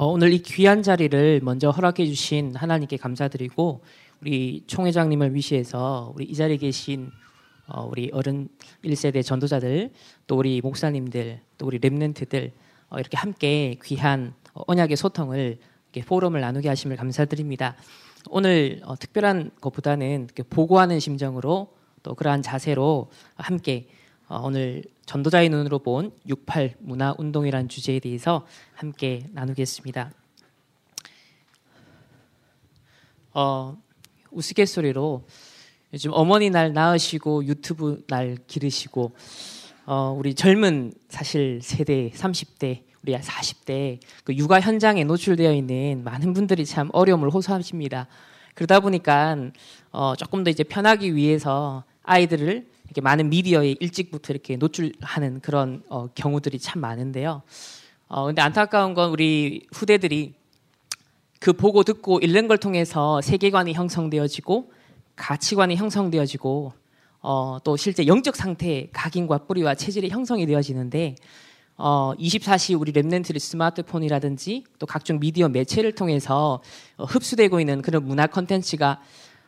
어, 오늘 이 귀한 자리를 먼저 허락해 주신 하나님께 감사드리고 우리 총회장님을 위시해서 우리 이 자리에 계신 어, 우리 어른 1세대 전도자들 또 우리 목사님들 또 우리 랩런트들 어, 이렇게 함께 귀한 언약의 소통을 포럼을 나누게 하심을 감사드립니다. 오늘 어, 특별한 것보다는 보고하는 심정으로 또 그러한 자세로 함께 어, 오늘 전도자의 눈으로 본 68 문화 운동이란 주제에 대해서 함께 나누겠습니다. 어, 우스갯소리로 요즘 어머니 날 낳으시고 유튜브 날 기르시고 어, 우리 젊은 사실 세대 30대 우리 40대 그 육아 현장에 노출되어 있는 많은 분들이 참 어려움을 호소하십니다. 그러다 보니까 어, 조금 더 이제 편하기 위해서 아이들을 이렇게 많은 미디어에 일찍부터 이렇게 노출하는 그런 어, 경우들이 참 많은데요. 어, 근데 안타까운 건 우리 후대들이 그 보고 듣고 읽는 걸 통해서 세계관이 형성되어지고 가치관이 형성되어지고 어, 또 실제 영적 상태 각인과 뿌리와 체질이 형성이 되어지는데 어, 24시 우리 remnant들이 스마트폰이라든지 또 각종 미디어 매체를 통해서 어, 흡수되고 있는 그런 문화 컨텐츠가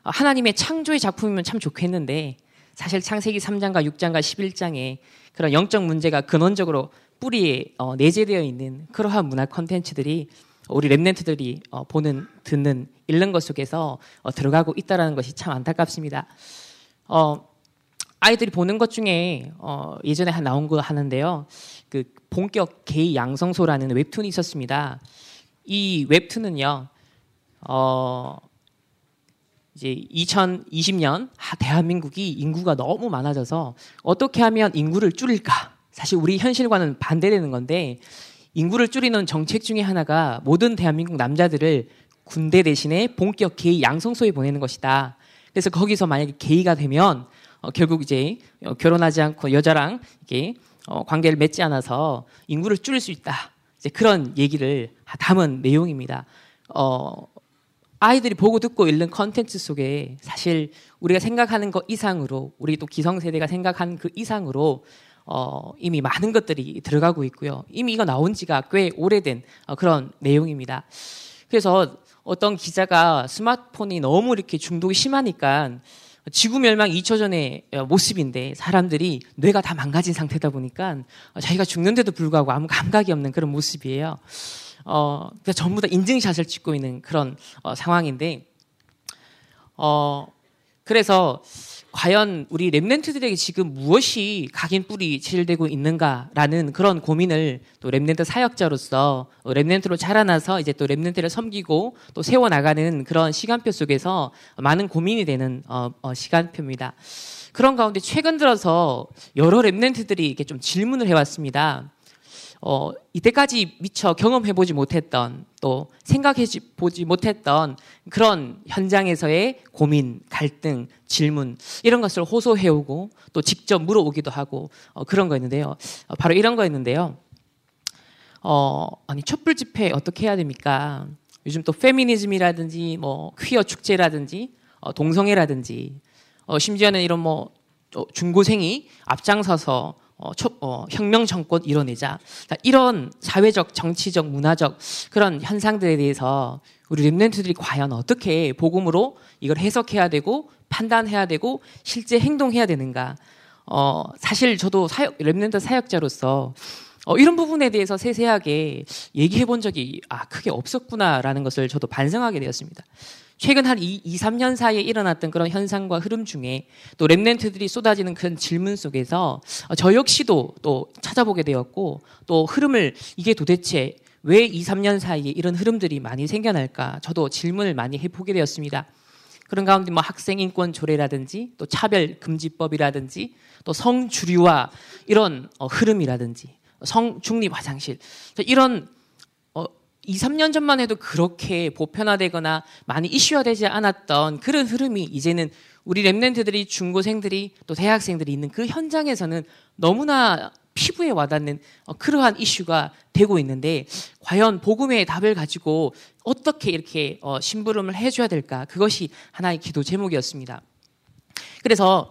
어, 하나님의 창조의 작품이면 참 좋겠는데 사실 창세기 3장과 6장과 11장에 그런 영적 문제가 근원적으로 뿌리에 어, 내재되어 있는 그러한 문화 콘텐츠들이 우리 랩넨트들이 어, 보는 듣는 읽는 것 속에서 어, 들어가고 있다라는 것이 참 안타깝습니다. 어, 아이들이 보는 것 중에 어, 예전에 한 나온 거 하는데요. 그 본격 게이 양성소라는 웹툰이 있었습니다. 이 웹툰은요. 어, 이제 2020년 대한민국이 인구가 너무 많아져서 어떻게 하면 인구를 줄일까? 사실 우리 현실과는 반대되는 건데 인구를 줄이는 정책 중에 하나가 모든 대한민국 남자들을 군대 대신에 본격 게이 양성소에 보내는 것이다. 그래서 거기서 만약에 게이가 되면 어, 결국 이제 어, 결혼하지 않고 여자랑 이게 어, 관계를 맺지 않아서 인구를 줄일 수 있다. 이제 그런 얘기를 담은 내용입니다. 어, 아이들이 보고 듣고 읽는 컨텐츠 속에 사실 우리가 생각하는 것 이상으로 우리 또 기성세대가 생각하는 그 이상으로 어, 이미 많은 것들이 들어가고 있고요. 이미 이거 나온 지가 꽤 오래된 어, 그런 내용입니다. 그래서 어떤 기자가 스마트폰이 너무 이렇게 중독이 심하니까 지구 멸망 2초 전의 모습인데 사람들이 뇌가 다 망가진 상태다 보니까 자기가 죽는데도 불구하고 아무 감각이 없는 그런 모습이에요. 어, 전부 다 인증샷을 찍고 있는 그런 어, 상황인데, 어, 그래서 과연 우리 remnant들에게 지금 무엇이 각인 뿌리 체질되고 있는가라는 그런 고민을 또 remnant 사역자로서 remnant로 자라나서 이제 또 remnant를 섬기고 또 세워 나가는 그런 시간표 속에서 많은 고민이 되는 어, 어, 시간표입니다. 그런 가운데 최근 들어서 여러 remnant들이 이렇게 좀 질문을 해왔습니다. 어, 이때까지 미처 경험해보지 못했던 또 생각해보지 못했던 그런 현장에서의 고민, 갈등, 질문 이런 것을 호소해오고 또 직접 물어오기도 하고 어, 그런 거였는데요. 어, 바로 이런 거였는데요. 어, 아니 촛불 집회 어떻게 해야 됩니까? 요즘 또 페미니즘이라든지 뭐 퀴어 축제라든지 어, 동성애라든지 어, 심지어는 이런 뭐 중고생이 앞장서서 어, 초, 어, 혁명 정권 이뤄내자. 이런 사회적, 정치적, 문화적 그런 현상들에 대해서 우리 remnant들이 과연 어떻게 복음으로 이걸 해석해야 되고 판단해야 되고 실제 행동해야 되는가. 어, 사실 저도 사역, remnant 사역자로서 어, 이런 부분에 대해서 세세하게 얘기해 본 적이 아, 크게 없었구나라는 것을 저도 반성하게 되었습니다. 최근 한 2, 2, 3년 사이에 일어났던 그런 현상과 흐름 중에 또 랩넨트들이 쏟아지는 그런 질문 속에서 어, 저 역시도 또 찾아보게 되었고 또 흐름을 이게 도대체 왜 2, 3년 사이에 이런 흐름들이 많이 생겨날까 저도 질문을 많이 해보게 되었습니다. 그런 가운데 뭐 학생 인권 조례라든지 또 차별 금지법이라든지 또 성주류화 이런 어, 흐름이라든지 성 중립 화장실 이런 2, 3년 전만 해도 그렇게 보편화되거나 많이 이슈화되지 않았던 그런 흐름이 이제는 우리 랩넨트들이 중고생들이 또 대학생들이 있는 그 현장에서는 너무나 피부에 와닿는 어, 그러한 이슈가 되고 있는데 과연 복음의 답을 가지고 어떻게 이렇게 어, 심부름을 해줘야 될까 그것이 하나의 기도 제목이었습니다. 그래서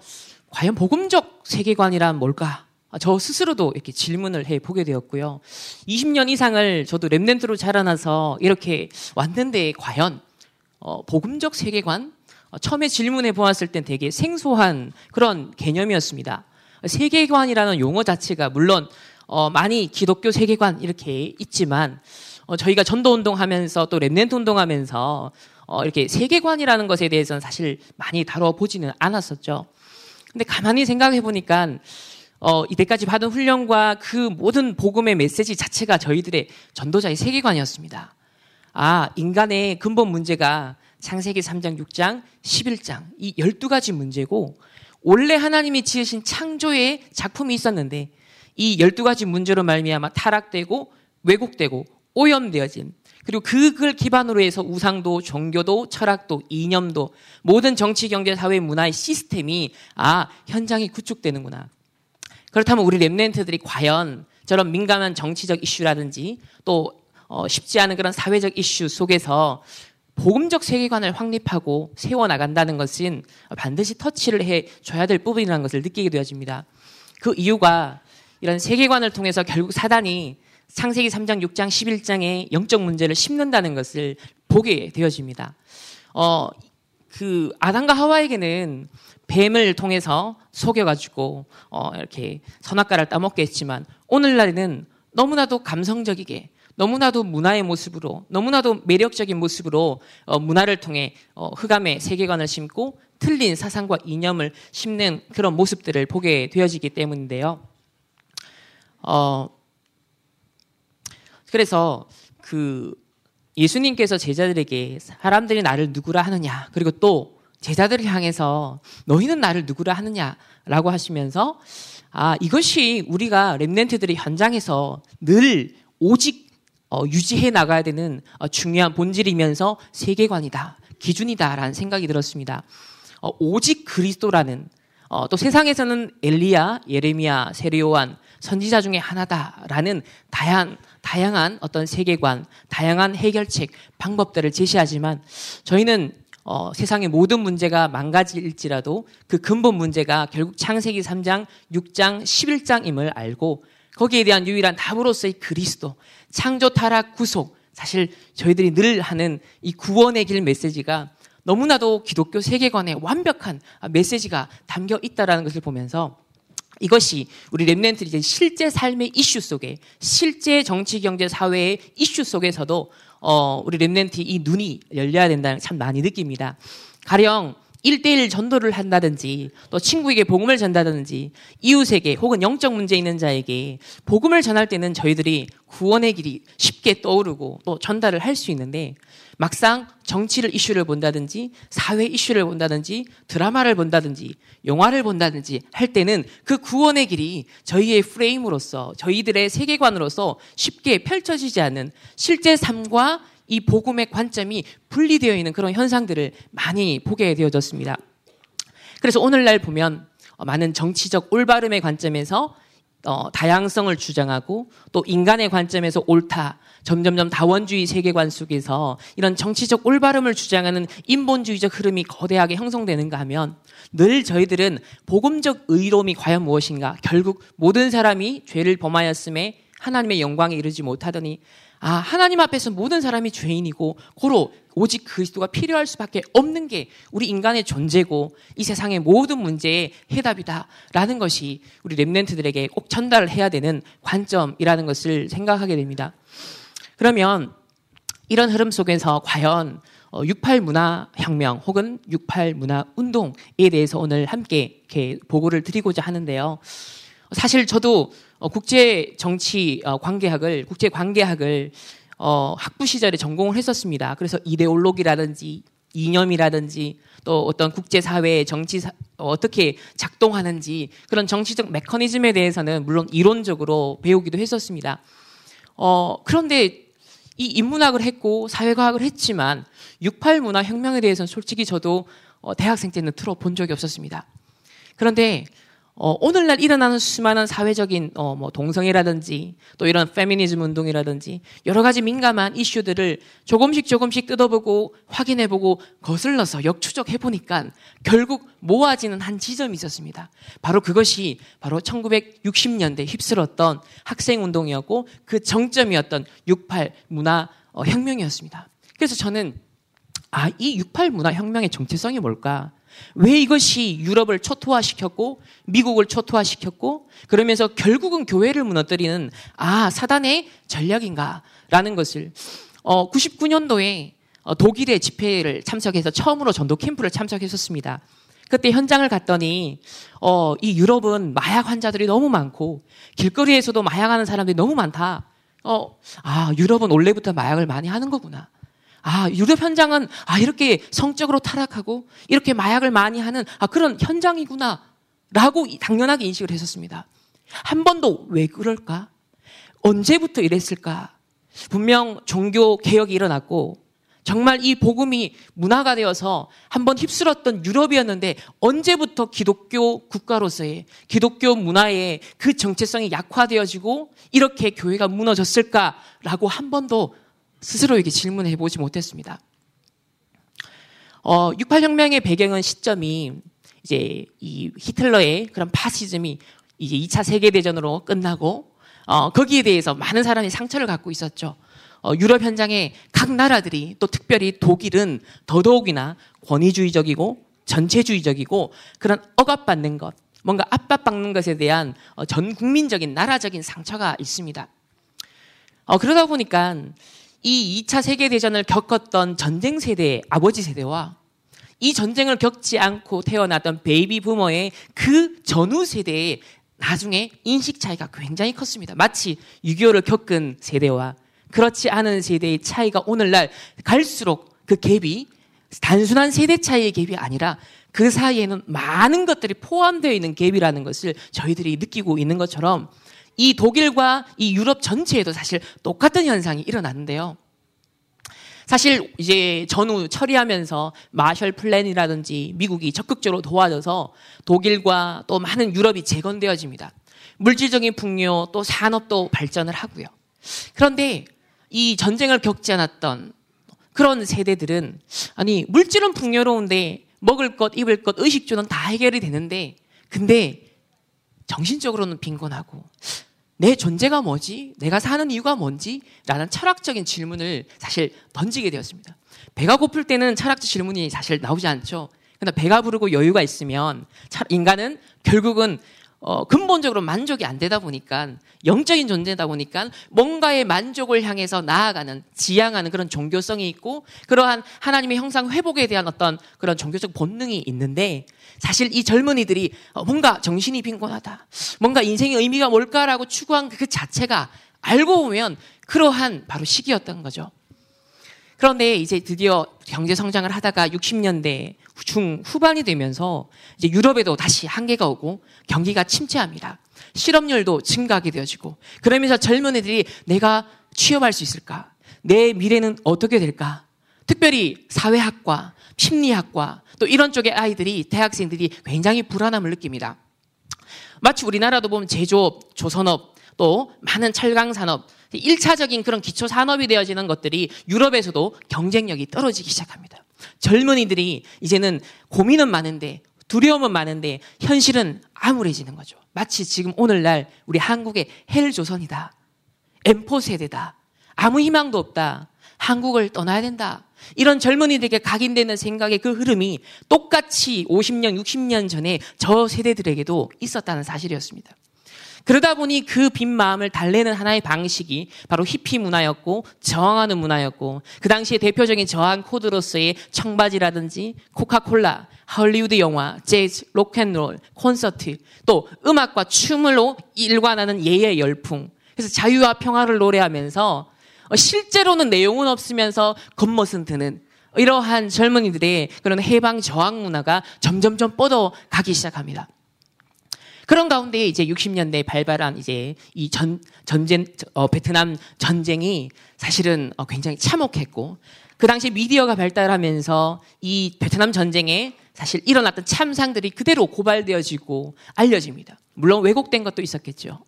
과연 복음적 세계관이란 뭘까? 저 스스로도 이렇게 질문을 해 보게 되었고요. 20년 이상을 저도 remnant로 자라나서 이렇게 왔는데 과연 어, 복음적 세계관 어, 처음에 질문해 보았을 땐 되게 생소한 그런 개념이었습니다. 세계관이라는 용어 자체가 물론 어, 많이 기독교 세계관 이렇게 있지만 어, 저희가 전도 운동하면서 또 remnant 운동하면서 어, 이렇게 세계관이라는 것에 대해서는 사실 많이 다뤄보지는 않았었죠. 근데 가만히 생각해 보니까 어, 이때까지 받은 훈련과 그 모든 복음의 메시지 자체가 저희들의 전도자의 세계관이었습니다. 아, 인간의 근본 문제가 창세기 3장, 6장, 11장 이 12가지 문제고 원래 하나님이 지으신 창조의 작품이 있었는데 이 12가지 문제로 말미암아 타락되고 왜곡되고 오염되어진 그리고 그걸 기반으로 해서 우상도 종교도 철학도 이념도 모든 정치 경제 사회 문화의 시스템이 아 현장이 구축되는구나 그렇다면 우리 랩넨트들이 과연 저런 민감한 정치적 이슈라든지 또 어, 쉽지 않은 그런 사회적 이슈 속에서 복음적 세계관을 확립하고 세워나간다는 것은 반드시 터치를 해 줘야 될 부분이라는 것을 느끼게 되어집니다. 그 이유가 이런 세계관을 통해서 결국 사단이 창세기 3장, 6장, 11장의 영적 문제를 심는다는 것을 보게 되어집니다. 어, 그 아담과 하와에게는 뱀을 통해서 속여가지고 어, 이렇게 선악과를 따먹게 했지만 오늘날에는 너무나도 감성적이게 너무나도 문화의 모습으로 너무나도 매력적인 모습으로 어, 문화를 통해 어, 흑암의 세계관을 심고 틀린 사상과 이념을 심는 그런 모습들을 보게 되어지기 때문인데요. 어, 그래서 그 예수님께서 제자들에게 사람들이 나를 누구라 하느냐 그리고 또 제자들을 향해서 너희는 나를 누구라 하느냐라고 하시면서 아 이것이 우리가 렘넨트들이 현장에서 늘 오직 어, 유지해 나가야 되는 어, 중요한 본질이면서 세계관이다 기준이다라는 생각이 들었습니다. 어, 오직 그리스도라는 어, 또 세상에서는 엘리야, 예레미야, 세례요한 선지자 중에 하나다라는 다양 다양한 어떤 세계관, 다양한 해결책, 방법들을 제시하지만 저희는 어, 세상의 모든 문제가 망가질지라도 그 근본 문제가 결국 창세기 3장, 6장, 11장임을 알고 거기에 대한 유일한 답으로서의 그리스도, 창조 타락 구속, 사실 저희들이 늘 하는 이 구원의 길 메시지가 너무나도 기독교 세계관에 완벽한 메시지가 담겨 있다라는 것을 보면서 이것이 우리 remnant들이 이제 실제 삶의 이슈 속에 실제 정치 경제 사회의 이슈 속에서도 어 우리 remnant 이 눈이 열려야 된다는 참 많이 느낍니다. 가령 1대1 전도를 한다든지 또 친구에게 복음을 전한다든지 이웃에게 혹은 영적 문제 있는 자에게 복음을 전할 때는 저희들이 구원의 길이 쉽게 떠오르고 또 전달을 할 수 있는데 막상 정치를 이슈를 본다든지 사회 이슈를 본다든지 드라마를 본다든지 영화를 본다든지 할 때는 그 구원의 길이 저희의 프레임으로서 저희들의 세계관으로서 쉽게 펼쳐지지 않는 실제 삶과 이 복음의 관점이 분리되어 있는 그런 현상들을 많이 보게 되어졌습니다. 그래서 오늘날 보면 많은 정치적 올바름의 관점에서 어, 다양성을 주장하고 또 인간의 관점에서 옳다, 점점점 다원주의 세계관 속에서 이런 정치적 올바름을 주장하는 인본주의적 흐름이 거대하게 형성되는가 하면 늘 저희들은 복음적 의로움이 과연 무엇인가? 결국 모든 사람이 죄를 범하였음에 하나님의 영광에 이르지 못하더니 아, 하나님 앞에서 모든 사람이 죄인이고 고로 오직 그리스도가 필요할 수밖에 없는 게 우리 인간의 존재고 이 세상의 모든 문제의 해답이다라는 것이 우리 랩넨트들에게 꼭 전달을 해야 되는 관점이라는 것을 생각하게 됩니다. 그러면 이런 흐름 속에서 과연 68 어, 문화 혁명 혹은 68 문화 운동에 대해서 오늘 함께 이렇게 보고를 드리고자 하는데요. 사실 저도 어, 국제 정치 어, 관계학을 국제 관계학을 어, 학부 시절에 전공을 했었습니다. 그래서 이데올로기라든지 이념이라든지 또 어떤 국제 사회 정치 사, 어떻게 작동하는지 그런 정치적 메커니즘에 대해서는 물론 이론적으로 배우기도 했었습니다. 어, 그런데 이 인문학을 했고 사회과학을 했지만 68 문화 혁명에 대해서는 솔직히 저도 어, 대학생 때는 들어본 적이 없었습니다. 그런데 어, 오늘날 일어나는 수많은 사회적인 어, 뭐 동성애라든지 또 이런 페미니즘 운동이라든지 여러 가지 민감한 이슈들을 조금씩 조금씩 뜯어보고 확인해보고 거슬러서 역추적해 보니까 결국 모아지는 한 지점이 있었습니다. 바로 그것이 바로 1960년대 휩쓸었던 학생 운동이었고 그 정점이었던 68 문화 어, 혁명이었습니다. 그래서 저는 아, 이68 문화 혁명의 정체성이 뭘까? 왜 이것이 유럽을 초토화시켰고 미국을 초토화시켰고 그러면서 결국은 교회를 무너뜨리는 아 사단의 전략인가라는 것을 어 99년도에 어, 독일의 집회를 참석해서 처음으로 전도 캠프를 참석했었습니다. 그때 현장을 갔더니 어, 이 유럽은 마약 환자들이 너무 많고 길거리에서도 마약하는 사람들이 너무 많다. 어, 아 유럽은 원래부터 마약을 많이 하는 거구나. 아, 유럽 현장은 아, 이렇게 성적으로 타락하고 이렇게 마약을 많이 하는 아, 그런 현장이구나. 라고 당연하게 인식을 했었습니다. 한 번도 왜 그럴까? 언제부터 이랬을까? 분명 종교 개혁이 일어났고 정말 이 복음이 문화가 되어서 한번 휩쓸었던 유럽이었는데 언제부터 기독교 국가로서의 기독교 문화의 그 정체성이 약화되어지고 이렇게 교회가 무너졌을까라고 한 번도 스스로에게 질문해 보지 못했습니다. 어, 68혁명의 배경은 시점이 이제 이 히틀러의 그런 파시즘이 이제 2차 세계대전으로 끝나고 어, 거기에 대해서 많은 사람이 상처를 갖고 있었죠. 어, 유럽 현장의 각 나라들이 또 특별히 독일은 더더욱이나 권위주의적이고 전체주의적이고 그런 억압받는 것, 뭔가 압박받는 것에 대한 어, 전 국민적인 나라적인 상처가 있습니다. 어, 그러다 보니까 이 2차 세계대전을 겪었던 전쟁 세대의 아버지 세대와 이 전쟁을 겪지 않고 태어났던 베이비 부머의 그 전후 세대의 나중에 인식 차이가 굉장히 컸습니다. 마치 6.25를 겪은 세대와 그렇지 않은 세대의 차이가 오늘날 갈수록 그 갭이 단순한 세대 차이의 갭이 아니라 그 사이에는 많은 것들이 포함되어 있는 갭이라는 것을 저희들이 느끼고 있는 것처럼 이 독일과 이 유럽 전체에도 사실 똑같은 현상이 일어났는데요. 사실 이제 전후 처리하면서 마셜 플랜이라든지 미국이 적극적으로 도와줘서 독일과 또 많은 유럽이 재건되어집니다. 물질적인 풍요 또 산업도 발전을 하고요. 그런데 이 전쟁을 겪지 않았던 그런 세대들은 아니 물질은 풍요로운데 먹을 것, 입을 것, 의식주는 다 해결이 되는데 근데 정신적으로는 빈곤하고 내 존재가 뭐지? 내가 사는 이유가 뭔지? 라는 철학적인 질문을 사실 던지게 되었습니다. 배가 고플 때는 철학적 질문이 사실 나오지 않죠. 근데 배가 부르고 여유가 있으면 인간은 결국은 어, 근본적으로 만족이 안 되다 보니까 영적인 존재다 보니까 뭔가의 만족을 향해서 나아가는 지향하는 그런 종교성이 있고 그러한 하나님의 형상 회복에 대한 어떤 그런 종교적 본능이 있는데 사실 이 젊은이들이 어, 뭔가 정신이 빈곤하다 뭔가 인생의 의미가 뭘까라고 추구한 그 자체가 알고 보면 그러한 바로 시기였던 거죠. 그런데 이제 드디어 경제 성장을 하다가 60년대 중 후반이 되면서 이제 유럽에도 다시 한계가 오고 경기가 침체합니다. 실업률도 증가하게 되어지고 그러면서 젊은이들이 내가 취업할 수 있을까? 내 미래는 어떻게 될까? 특별히 사회학과, 심리학과 또 이런 쪽의 아이들이 대학생들이 굉장히 불안함을 느낍니다. 마치 우리나라도 보면 제조업, 조선업 또 많은 철강 산업 1차적인 그런 기초 산업이 되어지는 것들이 유럽에서도 경쟁력이 떨어지기 시작합니다. 젊은이들이 이제는 고민은 많은데 두려움은 많은데 현실은 암울해지는 거죠. 마치 지금 오늘날 우리 한국의 헬조선이다. 엠포 세대다. 아무 희망도 없다. 한국을 떠나야 된다. 이런 젊은이들에게 각인되는 생각의 그 흐름이 똑같이 50년, 60년 전에 저 세대들에게도 있었다는 사실이었습니다. 그러다 보니 그 빈 마음을 달래는 하나의 방식이 바로 히피 문화였고 저항하는 문화였고 그 당시에 대표적인 저항 코드로서의 청바지라든지 코카콜라, 헐리우드 영화, 재즈, 로켓롤, 콘서트 또 음악과 춤으로 일관하는 예의 열풍 그래서 자유와 평화를 노래하면서 실제로는 내용은 없으면서 겉멋은 드는 이러한 젊은이들의 그런 해방 저항 문화가 점점점 뻗어가기 시작합니다. 그런 가운데 이제 60년대 발발한 이제 이 전, 전쟁, 어, 베트남 전쟁이 사실은 어, 굉장히 참혹했고 그 당시 미디어가 발달하면서 이 베트남 전쟁에 사실 일어났던 참상들이 그대로 고발되어지고 알려집니다. 물론 왜곡된 것도 있었겠죠.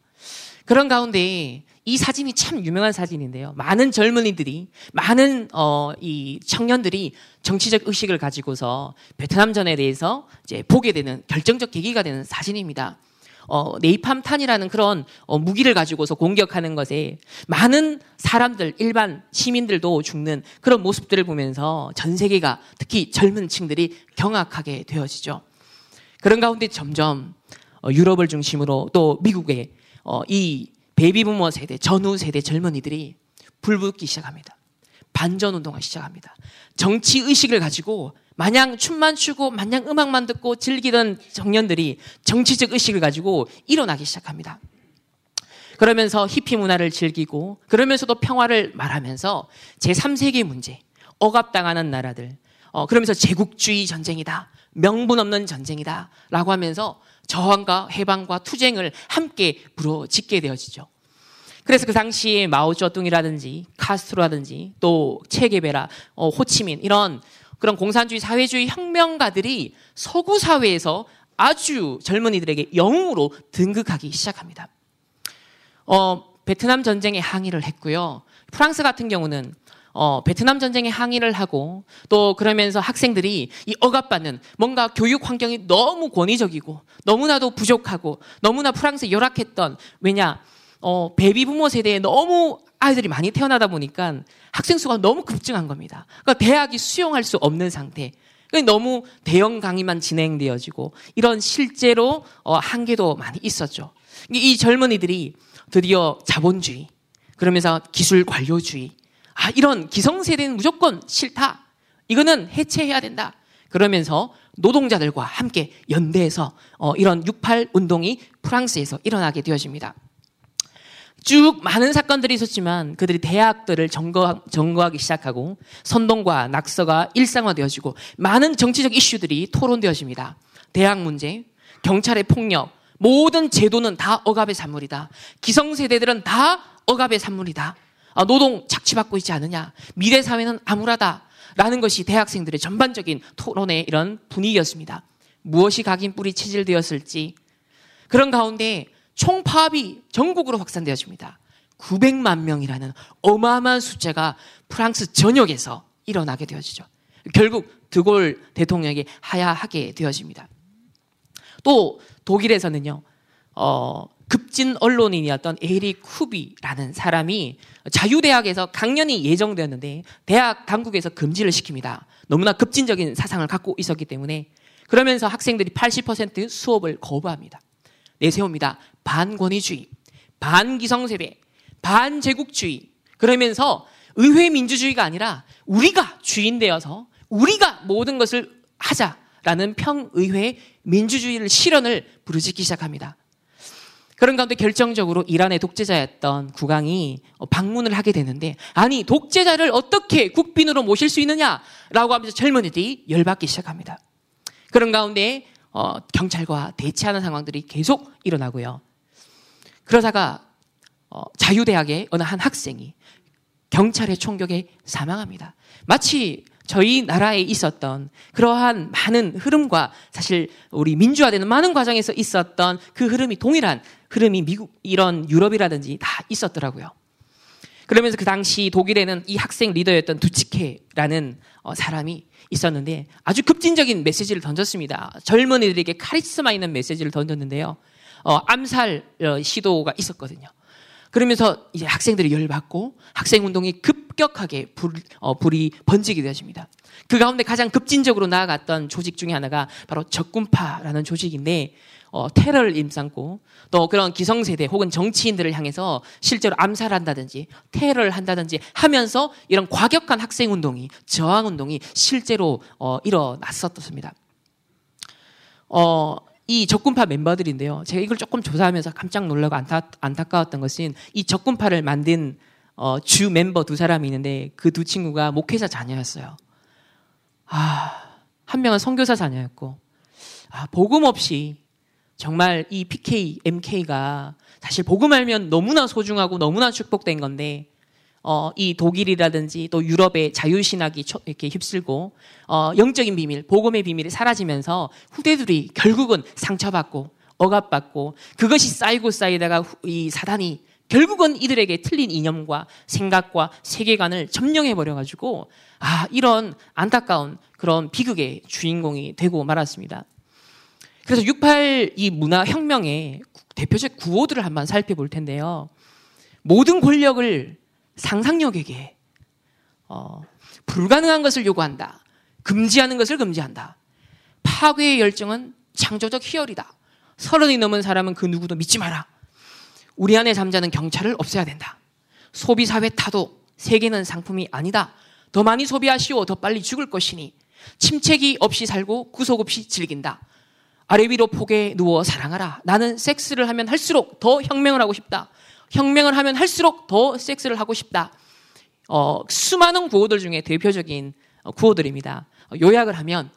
그런 가운데 이 사진이 참 유명한 사진인데요. 많은 젊은이들이, 많은, 어, 이 청년들이 정치적 의식을 가지고서 베트남전에 대해서 이제 보게 되는 결정적 계기가 되는 사진입니다. 어, 네이팜탄이라는 그런 어, 무기를 가지고서 공격하는 것에 많은 사람들, 일반 시민들도 죽는 그런 모습들을 보면서 전 세계가 특히 젊은 층들이 경악하게 되어지죠. 그런 가운데 점점 어, 유럽을 중심으로 또 미국의 어, 이 베이비부머 세대, 전후 세대 젊은이들이 불붙기 시작합니다. 반전 운동하기 시작합니다. 정치 의식을 가지고 마냥 춤만 추고 마냥 음악만 듣고 즐기던 청년들이 정치적 의식을 가지고 일어나기 시작합니다. 그러면서 히피 문화를 즐기고 그러면서도 평화를 말하면서 제3세계 문제, 억압당하는 나라들, 어, 그러면서 제국주의 전쟁이다. 명분 없는 전쟁이다. 라고 하면서 저항과 해방과 투쟁을 함께 부러짓게 되어지죠. 그래서 그 당시에 마오쩌둥이라든지 카스트로라든지 또 체게베라, 어, 호치민 이런 그런 공산주의 사회주의 혁명가들이 서구 사회에서 아주 젊은이들에게 영웅으로 등극하기 시작합니다. 어, 베트남 전쟁에 항의를 했고요. 프랑스 같은 경우는 어, 베트남 전쟁에 항의를 하고 또 그러면서 학생들이 이 억압받는 뭔가 교육 환경이 너무 권위적이고 너무나도 부족하고 너무나 프랑스에 열악했던 왜냐 어, 베비 부모 세대에 너무 아이들이 많이 태어나다 보니까 학생 수가 너무 급증한 겁니다. 그러니까 대학이 수용할 수 없는 상태. 너무 대형 강의만 진행되어지고 이런 실제로 어, 한계도 많이 있었죠. 이 젊은이들이 드디어 자본주의 그러면서 기술 관료주의 아 이런 기성세대는 무조건 싫다. 이거는 해체해야 된다. 그러면서 노동자들과 함께 연대해서 어, 이런 68 운동이 프랑스에서 일어나게 되어집니다. 쭉 많은 사건들이 있었지만 그들이 대학들을 점거, 점거하기 시작하고 선동과 낙서가 일상화되어지고 많은 정치적 이슈들이 토론되어집니다. 대학 문제, 경찰의 폭력, 모든 제도는 다 억압의 산물이다. 기성세대들은 다 억압의 산물이다. 아, 노동 착취받고 있지 않느냐. 미래 사회는 암울하다. 라는 것이 대학생들의 전반적인 토론의 이런 분위기였습니다. 무엇이 각인 뿌리 체질되었을지 그런 가운데 총파업이 전국으로 확산되어집니다. 900만 명이라는 어마어마한 숫자가 프랑스 전역에서 일어나게 되어지죠. 결국 드골 대통령에게 하야하게 되어집니다. 또 독일에서는요, 어, 급진 언론인이었던 에릭 쿠비라는 사람이 자유대학에서 강연이 예정되었는데 대학 당국에서 금지를 시킵니다. 너무나 급진적인 사상을 갖고 있었기 때문에 그러면서 학생들이 80% 수업을 거부합니다. 내세웁니다. 반권위주의, 반기성세대, 반제국주의. 그러면서 의회 민주주의가 아니라 우리가 주인 되어서 우리가 모든 것을 하자라는 평의회 민주주의를 실현을 부르짖기 시작합니다. 그런 가운데 결정적으로 이란의 독재자였던 국왕이 방문을 하게 되는데 아니 독재자를 어떻게 국빈으로 모실 수 있느냐라고 하면서 젊은이들이 열받기 시작합니다. 그런 가운데 어, 경찰과 대치하는 상황들이 계속 일어나고요. 그러다가 어, 자유대학의 어느 한 학생이 경찰의 총격에 사망합니다. 마치 저희 나라에 있었던 그러한 많은 흐름과 사실 우리 민주화되는 많은 과정에서 있었던 그 흐름이 동일한 흐름이 미국 이런 유럽이라든지 다 있었더라고요. 그러면서 그 당시 독일에는 이 학생 리더였던 두치케라는 어, 사람이 있었는데 아주 급진적인 메시지를 던졌습니다. 젊은이들에게 카리스마 있는 메시지를 던졌는데요. 어, 암살 어, 시도가 있었거든요. 그러면서 이제 학생들이 열받고 학생 운동이 급격하게 불, 어, 불이 번지게 되어집니다. 그 가운데 가장 급진적으로 나아갔던 조직 중에 하나가 바로 적군파라는 조직인데 어, 테러를 임삼고 또 그런 기성세대 혹은 정치인들을 향해서 실제로 암살한다든지 테러를 한다든지 하면서 이런 과격한 학생 운동이 저항 운동이 실제로 어, 일어났었습니다. 어, 이 적군파 멤버들인데요. 제가 이걸 조금 조사하면서 깜짝 놀라고 안타, 안타까웠던 것은 이 적군파를 만든 어, 주 멤버 두 사람이 있는데 그 두 친구가 목회자 자녀였어요. 아, 한 명은 선교사 자녀였고, 아, 복음 없이 정말 이 PK, MK가 사실 복음 알면 너무나 소중하고 너무나 축복된 건데 어, 이 독일이라든지 또 유럽의 자유신학이 이렇게 휩쓸고 어, 영적인 비밀, 복음의 비밀이 사라지면서 후대들이 결국은 상처받고 억압받고 그것이 쌓이고 쌓이다가 이 사단이 결국은 이들에게 틀린 이념과 생각과 세계관을 점령해 버려 가지고 아 이런 안타까운 그런 비극의 주인공이 되고 말았습니다. 그래서 68 이 문화 혁명의 대표적 구호들을 한번 살펴볼 텐데요. 모든 권력을 상상력에게 어, 불가능한 것을 요구한다. 금지하는 것을 금지한다. 파괴의 열정은 창조적 희열이다. 서른이 넘은 사람은 그 누구도 믿지 마라. 우리 안에 잠자는 경찰을 없애야 된다. 소비 사회 타도 세계는 상품이 아니다. 더 많이 소비하시오. 더 빨리 죽을 것이니. 침체기 없이 살고 구속 없이 즐긴다. 아래 위로 폭에 누워 사랑하라. 나는 섹스를 하면 할수록 더 혁명을 하고 싶다. 혁명을 하면 할수록 더 섹스를 하고 싶다. 어, 수많은 구호들 중에 대표적인 어, 구호들입니다. 요약을 하면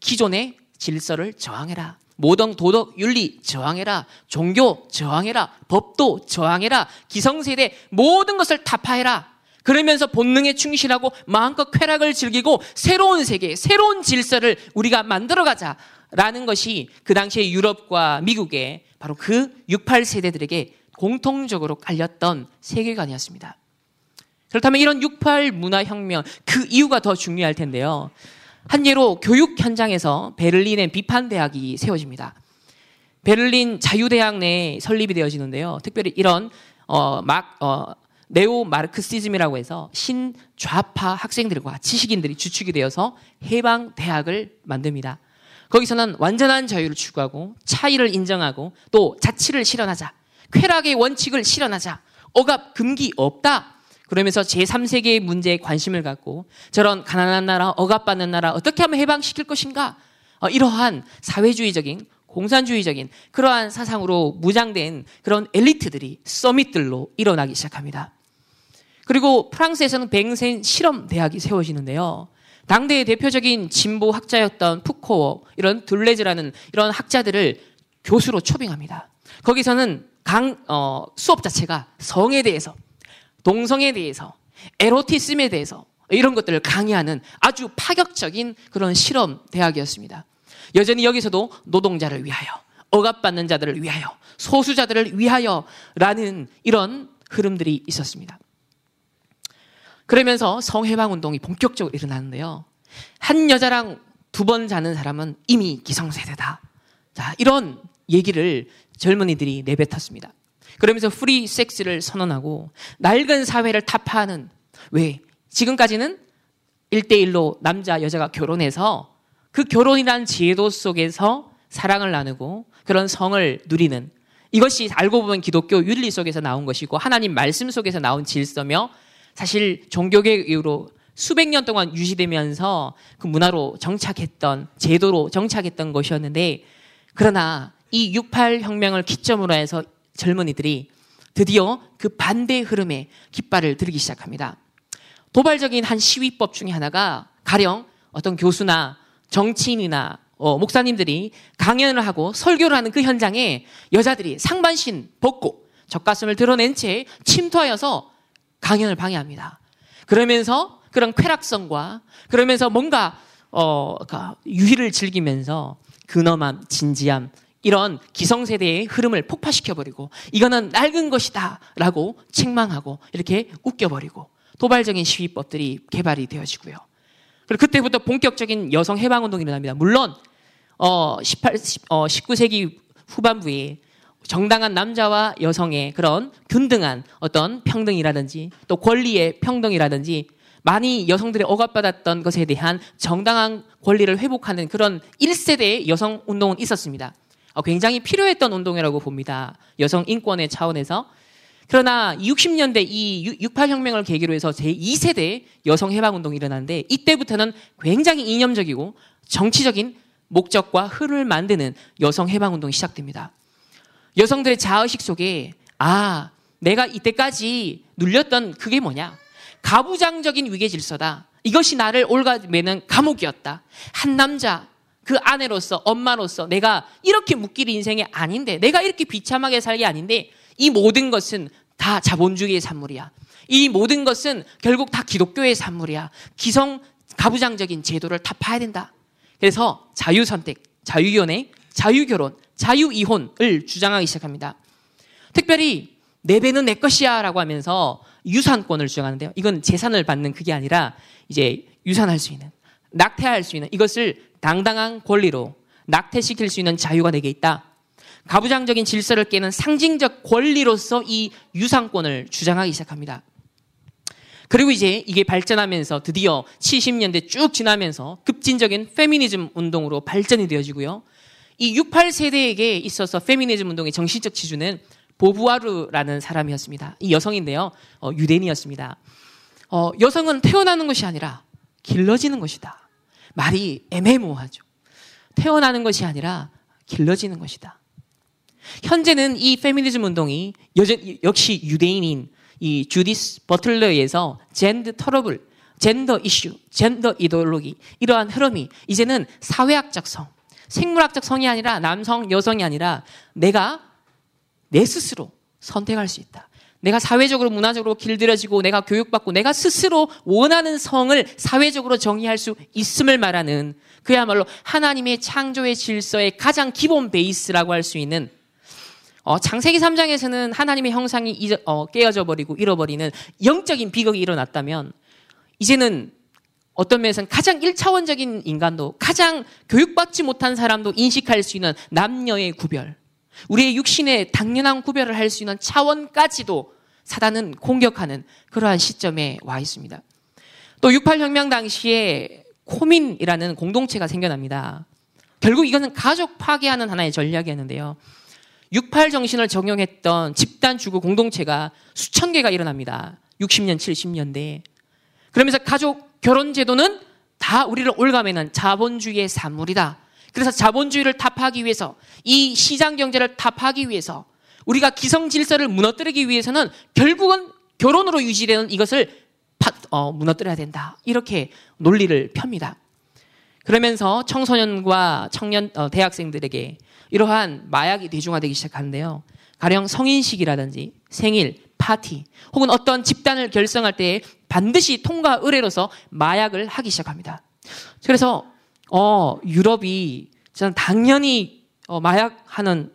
기존의 질서를 저항해라. 모든 도덕, 윤리 저항해라. 종교 저항해라. 법도 저항해라. 기성세대 모든 것을 타파해라. 그러면서 본능에 충실하고 마음껏 쾌락을 즐기고 새로운 세계, 새로운 질서를 우리가 만들어가자. 라는 것이 그 당시에 유럽과 미국의 바로 그 68 세대들에게 공통적으로 깔렸던 세계관이었습니다. 그렇다면 이런 68 문화혁명, 그 이유가 더 중요할 텐데요. 한 예로 교육 현장에서 베를린의 비판대학이 세워집니다. 베를린 자유대학 내에 설립이 되어지는데요. 특별히 이런, 어, 막, 어, 네오 마르크시즘이라고 해서 신좌파 학생들과 지식인들이 주축이 되어서 해방 대학을 만듭니다. 거기서는 완전한 자유를 추구하고 차이를 인정하고 또 자치를 실현하자. 쾌락의 원칙을 실현하자. 억압, 금기 없다. 그러면서 제3세계의 문제에 관심을 갖고 저런 가난한 나라, 억압받는 나라 어떻게 하면 해방시킬 것인가? 어, 이러한 사회주의적인 공산주의적인 그러한 사상으로 무장된 그런 엘리트들이 서밋들로 일어나기 시작합니다. 그리고 프랑스에서는 뱅센 실험 대학이 세워지는데요. 당대의 대표적인 진보 학자였던 푸코어 이런 둘레즈라는 이런 학자들을 교수로 초빙합니다. 거기서는 강 어, 수업 자체가 성에 대해서 동성에 대해서 에로티즘에 대해서 이런 것들을 강의하는 아주 파격적인 그런 실험 대학이었습니다. 여전히 여기서도 노동자를 위하여 억압받는 자들을 위하여 소수자들을 위하여라는 이런 흐름들이 있었습니다. 그러면서 성해방 운동이 본격적으로 일어나는데요. 한 여자랑 두 번 자는 사람은 이미 기성세대다. 자, 이런 얘기를 젊은이들이 내뱉었습니다. 그러면서 프리 섹스를 선언하고 낡은 사회를 타파하는 왜 지금까지는 1대1로 남자 여자가 결혼해서 그 결혼이란 제도 속에서 사랑을 나누고 그런 성을 누리는 이것이 알고 보면 기독교 윤리 속에서 나온 것이고 하나님 말씀 속에서 나온 질서며 사실 종교계 이후로 수백 년 동안 유지되면서 그 문화로 정착했던 제도로 정착했던 것이었는데 그러나 이 68 혁명을 기점으로 해서 젊은이들이 드디어 그 반대 흐름에 깃발을 들기 시작합니다. 도발적인 한 시위법 중에 하나가 가령 어떤 교수나 정치인이나 어, 목사님들이 강연을 하고 설교를 하는 그 현장에 여자들이 상반신 벗고 젖가슴을 드러낸 채 침투하여서 강연을 방해합니다. 그러면서 그런 쾌락성과 그러면서 뭔가 어, 그러니까 유희를 즐기면서 근엄함, 진지함 이런 기성세대의 흐름을 폭파시켜버리고 이거는 낡은 것이다 라고 책망하고 이렇게 웃겨버리고 도발적인 시위법들이 개발이 되어지고요. 그리고 그때부터 본격적인 여성 해방 운동이 일어납니다. 물론 어 18, 어 19세기 후반부에 정당한 남자와 여성의 그런 균등한 어떤 평등이라든지 또 권리의 평등이라든지 많이 여성들이 억압받았던 것에 대한 정당한 권리를 회복하는 그런 1세대의 여성 운동은 있었습니다. 어, 굉장히 필요했던 운동이라고 봅니다. 여성 인권의 차원에서. 그러나 60년대 이 68혁명을 계기로 해서 제2세대 여성 해방 운동이 일어났는데 이때부터는 굉장히 이념적이고 정치적인 목적과 흐름을 만드는 여성 해방 운동이 시작됩니다. 여성들의 자의식 속에 아, 내가 이때까지 눌렸던 그게 뭐냐? 가부장적인 위계 질서다. 이것이 나를 올가매는 감옥이었다. 한 남자, 그 아내로서, 엄마로서 내가 이렇게 묶일 인생이 아닌데, 내가 이렇게 비참하게 살게 아닌데, 이 모든 것은 다 자본주의의 산물이야. 이 모든 것은 결국 다 기독교의 산물이야. 기성 가부장적인 제도를 타파해야 된다. 그래서 자유선택, 자유연애, 자유결혼, 자유이혼을 주장하기 시작합니다. 특별히 내 배는 내 것이야 라고 하면서 유산권을 주장하는데요. 이건 재산을 받는 그게 아니라 이제 유산할 수 있는, 낙태할 수 있는 이것을 당당한 권리로 낙태시킬 수 있는 자유가 내게 있다. 가부장적인 질서를 깨는 상징적 권리로서 이 유산권을 주장하기 시작합니다. 그리고 이제 이게 발전하면서 드디어 70년대 쭉 지나면서 급진적인 페미니즘 운동으로 발전이 되어지고요. 이 68세대에게 있어서 페미니즘 운동의 정신적 지주는 보부아르라는 사람이었습니다. 이 여성인데요. 어, 유대인이었습니다. 어, 여성은 태어나는 것이 아니라 길러지는 것이다. 말이 애매모호하죠. 태어나는 것이 아니라 길러지는 것이다. 현재는 이 페미니즘 운동이 여전, 역시 유대인인 이 주디스 버틀러에 의해서 젠드 터러블, 젠더 이슈, 젠더 이데올로기 이러한 흐름이 이제는 사회학적 성, 생물학적 성이 아니라 남성, 여성이 아니라 내가 내 스스로 선택할 수 있다. 내가 사회적으로 문화적으로 길들여지고 내가 교육받고 내가 스스로 원하는 성을 사회적으로 정의할 수 있음을 말하는 그야말로 하나님의 창조의 질서의 가장 기본 베이스라고 할 수 있는 어, 창세기 3장에서는 하나님의 형상이 잊어, 어, 깨어져 버리고 잃어버리는 영적인 비극이 일어났다면 이제는 어떤 면에서는 가장 1차원적인 인간도 가장 교육받지 못한 사람도 인식할 수 있는 남녀의 구별 우리의 육신의 당연한 구별을 할 수 있는 차원까지도 사단은 공격하는 그러한 시점에 와 있습니다. 또 68혁명 당시에 코민이라는 공동체가 생겨납니다. 결국 이것은 가족 파괴하는 하나의 전략이었는데요. 68 정신을 적용했던 집단 주거 공동체가 수천 개가 일어납니다. 60년, 70년대. 그러면서 가족 결혼 제도는 다 우리를 올가매는 자본주의의 산물이다. 그래서 자본주의를 타파하기 위해서 이 시장 경제를 타파하기 위해서 우리가 기성 질서를 무너뜨리기 위해서는 결국은 결혼으로 유지되는 이것을 파, 어, 무너뜨려야 된다. 이렇게 논리를 펴니다. 그러면서 청소년과 청년 어, 대학생들에게 이러한 마약이 대중화되기 시작하는데요. 가령 성인식이라든지 생일, 파티 혹은 어떤 집단을 결성할 때 반드시 통과 의뢰로서 마약을 하기 시작합니다. 그래서 어, 유럽이 저는 당연히 어, 마약하는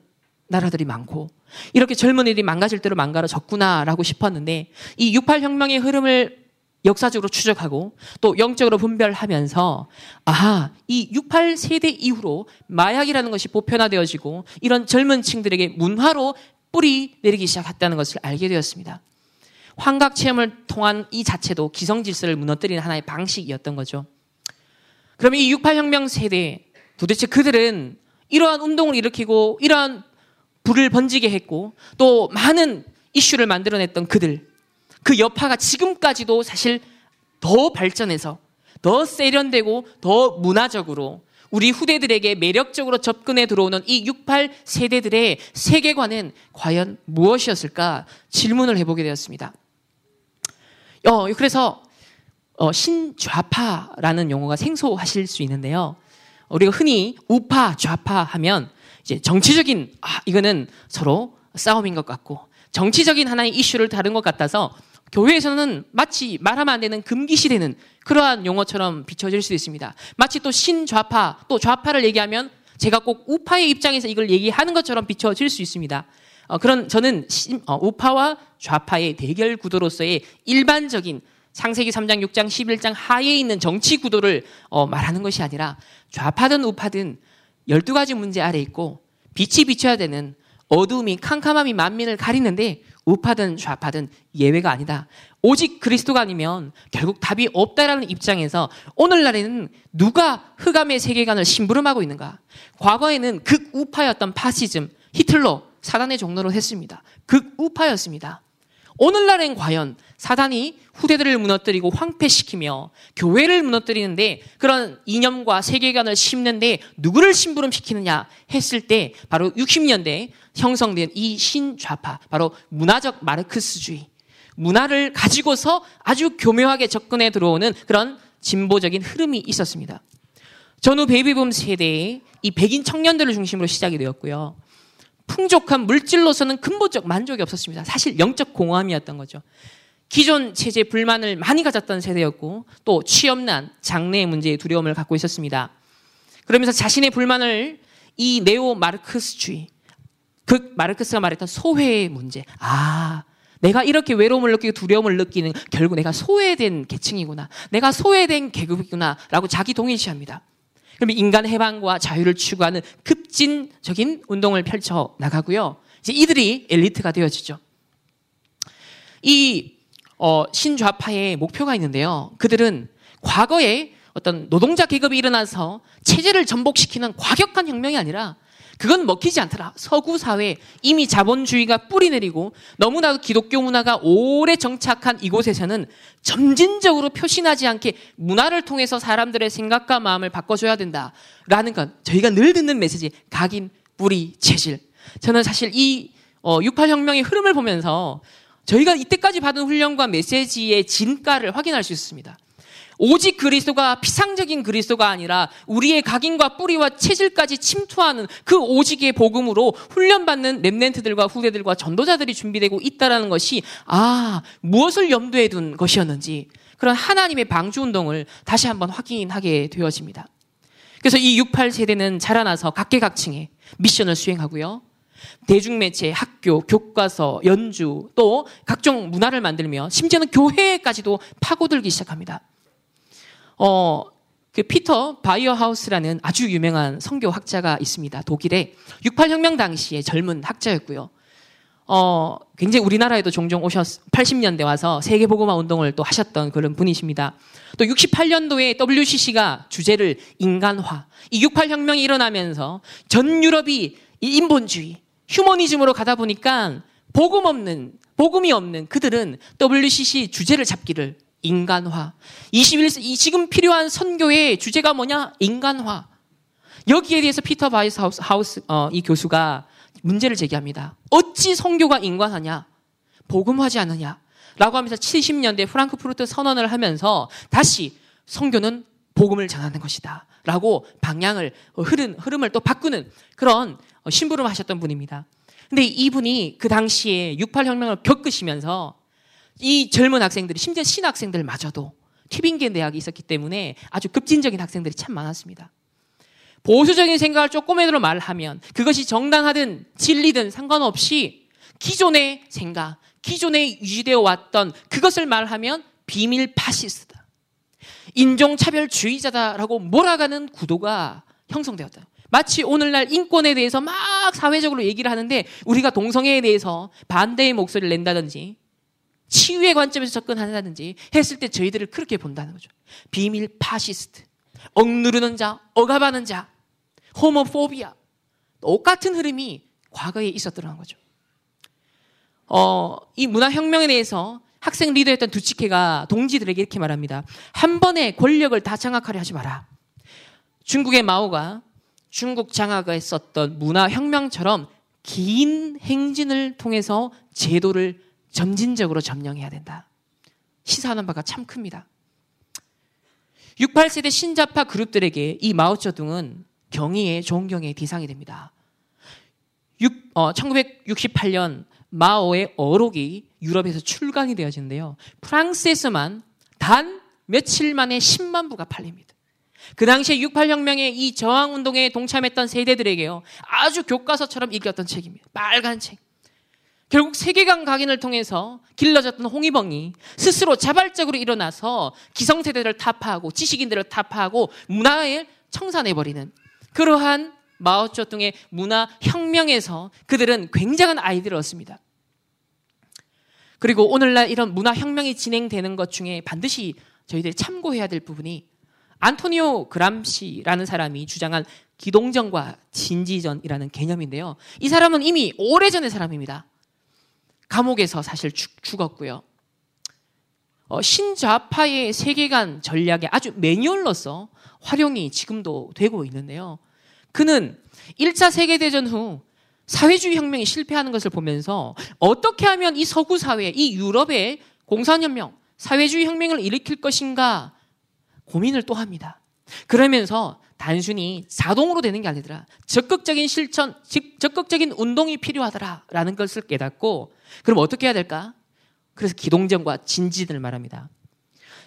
나라들이 많고 이렇게 젊은이들이 망가질 대로 망가져졌구나라고 싶었는데 이 68혁명의 흐름을 역사적으로 추적하고 또 영적으로 분별하면서 아하 이 68 세대 이후로 마약이라는 것이 보편화되어지고 이런 젊은 층들에게 문화로 뿌리 내리기 시작했다는 것을 알게 되었습니다. 환각 체험을 통한 이 자체도 기성 질서를 무너뜨리는 하나의 방식이었던 거죠. 그러면 이 68혁명 세대 도대체 그들은 이러한 운동을 일으키고 이러한 불을 번지게 했고 또 많은 이슈를 만들어냈던 그들 그 여파가 지금까지도 사실 더 발전해서 더 세련되고 더 문화적으로 우리 후대들에게 매력적으로 접근해 들어오는 이 68 세대들의 세계관은 과연 무엇이었을까 질문을 해보게 되었습니다. 어, 그래서 어, 신좌파라는 용어가 생소하실 수 있는데요. 우리가 흔히 우파, 좌파 하면 이제 정치적인 아, 이거는 서로 싸움인 것 같고 정치적인 하나의 이슈를 다룬 것 같아서 교회에서는 마치 말하면 안 되는 금기시되는 그러한 용어처럼 비춰질 수 있습니다. 마치 또 신좌파, 또 좌파를 얘기하면 제가 꼭 우파의 입장에서 이걸 얘기하는 것처럼 비춰질 수 있습니다. 어, 그런 저는 신, 어, 우파와 좌파의 대결 구도로서의 일반적인 창세기 3장, 6장, 11장 하에 있는 정치 구도를 어, 말하는 것이 아니라 좌파든 우파든 12가지 문제 아래 있고 빛이 비춰야 되는 어두움이 캄캄함이 만민을 가리는데 우파든 좌파든 예외가 아니다. 오직 그리스도가 아니면 결국 답이 없다라는 입장에서 오늘날에는 누가 흑암의 세계관을 심부름하고 있는가? 과거에는 극우파였던 파시즘, 히틀러, 사단의 종로로 했습니다. 극우파였습니다. 오늘날엔 과연 사단이 후대들을 무너뜨리고 황폐시키며 교회를 무너뜨리는데 그런 이념과 세계관을 심는데 누구를 심부름시키느냐 했을 때 바로 60년대 형성된 이 신좌파, 바로 문화적 마르크스주의, 문화를 가지고서 아주 교묘하게 접근해 들어오는 그런 진보적인 흐름이 있었습니다. 전후 베이비붐 세대의 이 백인 청년들을 중심으로 시작이 되었고요. 풍족한 물질로서는 근본적 만족이 없었습니다. 사실 영적 공허함이었던 거죠. 기존 체제 불만을 많이 가졌던 세대였고 또 취업난, 장래의 문제에 두려움을 갖고 있었습니다. 그러면서 자신의 불만을 이 네오 마르크스주의, 그 마르크스가 말했던 소외의 문제. 아, 내가 이렇게 외로움을 느끼고 두려움을 느끼는 결국 내가 소외된 계층이구나. 내가 소외된 계급이구나. 라고 자기 동일시합니다. 그럼 인간 해방과 자유를 추구하는 급진적인 운동을 펼쳐 나가고요. 이제 이들이 엘리트가 되어지죠. 이 어, 신좌파의 목표가 있는데요. 그들은 과거에 어떤 노동자 계급이 일어나서 체제를 전복시키는 과격한 혁명이 아니라 그건 먹히지 않더라. 서구 사회 이미 자본주의가 뿌리 내리고 너무나도 기독교 문화가 오래 정착한 이곳에서는 점진적으로 표신하지 않게 문화를 통해서 사람들의 생각과 마음을 바꿔줘야 된다라는 건 저희가 늘 듣는 메시지 각인 뿌리 체질. 저는 사실 이 어, 68혁명의 흐름을 보면서 저희가 이때까지 받은 훈련과 메시지의 진가를 확인할 수 있습니다. 오직 그리스도가 피상적인 그리스도가 아니라 우리의 각인과 뿌리와 체질까지 침투하는 그 오직의 복음으로 훈련받는 랩넨트들과 후대들과 전도자들이 준비되고 있다라는 것이 아 무엇을 염두에 둔 것이었는지 그런 하나님의 방주 운동을 다시 한번 확인하게 되어집니다. 그래서 이 68 세대는 자라나서 각계각층의 미션을 수행하고요. 대중매체, 학교, 교과서, 연주, 또 각종 문화를 만들며 심지어는 교회까지도 파고들기 시작합니다. 어, 그 피터 바이어하우스라는 아주 유명한 선교 학자가 있습니다. 독일에 68혁명 당시에 젊은 학자였고요. 어, 굉장히 우리나라에도 종종 오셨, 80년대 와서 세계복음화 운동을 또 하셨던 그런 분이십니다. 또 68년도에 WCC가 주제를 인간화, 이 68혁명이 일어나면서 전 유럽이 이 인본주의, 휴머니즘으로 가다 보니까 복음 없는, 복음이 없는 그들은 WCC 주제를 잡기를 인간화. 21세, 지금 필요한 선교의 주제가 뭐냐? 인간화. 여기에 대해서 피터 바이어하우스, 하우스 어, 이 교수가 문제를 제기합니다. 어찌 선교가 인간하냐? 복음하지 않느냐? 라고 하면서 70년대 프랑크푸르트 선언을 하면서 다시 선교는 복음을 전하는 것이다. 라고 방향을, 어, 흐름, 흐름을 또 바꾸는 그런 심부름 하셨던 분입니다. 근데 이분이 그 당시에 68혁명을 겪으시면서 이 젊은 학생들이 심지어 신학생들마저도 튀빙겐 대학이 있었기 때문에 아주 급진적인 학생들이 참 많았습니다. 보수적인 생각을 조금이라도 말하면 그것이 정당하든 진리든 상관없이 기존의 생각, 기존에 유지되어 왔던 그것을 말하면 비밀 파시스트다. 인종차별주의자다라고 몰아가는 구도가 형성되었다. 마치 오늘날 인권에 대해서 막 사회적으로 얘기를 하는데 우리가 동성애에 대해서 반대의 목소리를 낸다든지 치유의 관점에서 접근한다든지 했을 때 저희들을 그렇게 본다는 거죠. 비밀 파시스트, 억누르는 자, 억압하는 자, 호모포비아. 똑같은 흐름이 과거에 있었더라는 거죠. 어, 이 문화혁명에 대해서 학생 리더였던 두치케가 동지들에게 이렇게 말합니다. 한 번에 권력을 다 장악하려 하지 마라. 중국의 마오가 중국 장악을 했었던 문화혁명처럼 긴 행진을 통해서 제도를 점진적으로 점령해야 된다. 시사하는 바가 참 큽니다. 68세대 신자파 그룹들에게 이 마오쩌둥은 경의의 존경의 대상이 됩니다. 6, 어, 1968년 마오의 어록이 유럽에서 출간이 되어지는데요. 프랑스에서만 단 며칠 만에 10만 부가 팔립니다. 그 당시에 68혁명의 이 저항운동에 동참했던 세대들에게요. 아주 교과서처럼 읽었던 책입니다. 빨간 책. 결국 세계관 각인을 통해서 길러졌던 홍위병이 스스로 자발적으로 일어나서 기성세대를 타파하고 지식인들을 타파하고 문화에 청산해버리는 그러한 마오쩌둥의 문화 혁명에서 그들은 굉장한 아이디어를 얻습니다. 그리고 오늘날 이런 문화 혁명이 진행되는 것 중에 반드시 저희들이 참고해야 될 부분이 안토니오 그람시라는 사람이 주장한 기동전과 진지전이라는 개념인데요. 이 사람은 이미 오래전의 사람입니다. 감옥에서 사실 죽, 었고요 어, 신좌파의 세계관 전략의 아주 매뉴얼로서 활용이 지금도 되고 있는데요. 그는 1차 세계대전 후 사회주의 혁명이 실패하는 것을 보면서 어떻게 하면 이 서구 사회, 이 유럽의 공산혁명, 사회주의 혁명을 일으킬 것인가 고민을 또 합니다. 그러면서 단순히 자동으로 되는 게 아니더라. 적극적인 실천, 적극적인 운동이 필요하더라라는 것을 깨닫고 그럼 어떻게 해야 될까? 그래서 기동전과 진지들을 말합니다.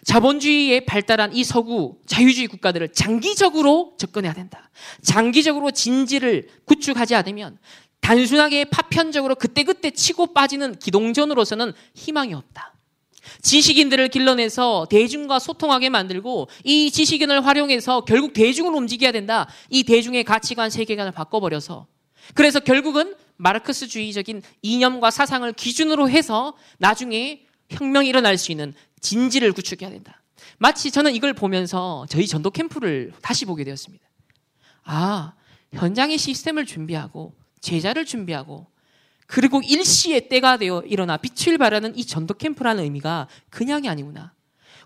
자본주의에 발달한 이 서구 자유주의 국가들을 장기적으로 접근해야 된다. 장기적으로 진지를 구축하지 않으면 단순하게 파편적으로 그때그때 치고 빠지는 기동전으로서는 희망이 없다. 지식인들을 길러내서 대중과 소통하게 만들고 이 지식인을 활용해서 결국 대중을 움직여야 된다. 이 대중의 가치관, 세계관을 바꿔버려서 그래서 결국은 마르크스주의적인 이념과 사상을 기준으로 해서 나중에 혁명이 일어날 수 있는 진지를 구축해야 된다. 마치 저는 이걸 보면서 저희 전도 캠프를 다시 보게 되었습니다. 아, 현장의 시스템을 준비하고 제자를 준비하고 그리고 일시에 때가 되어 일어나 빛을 발하는 이 전도 캠프라는 의미가 그냥이 아니구나.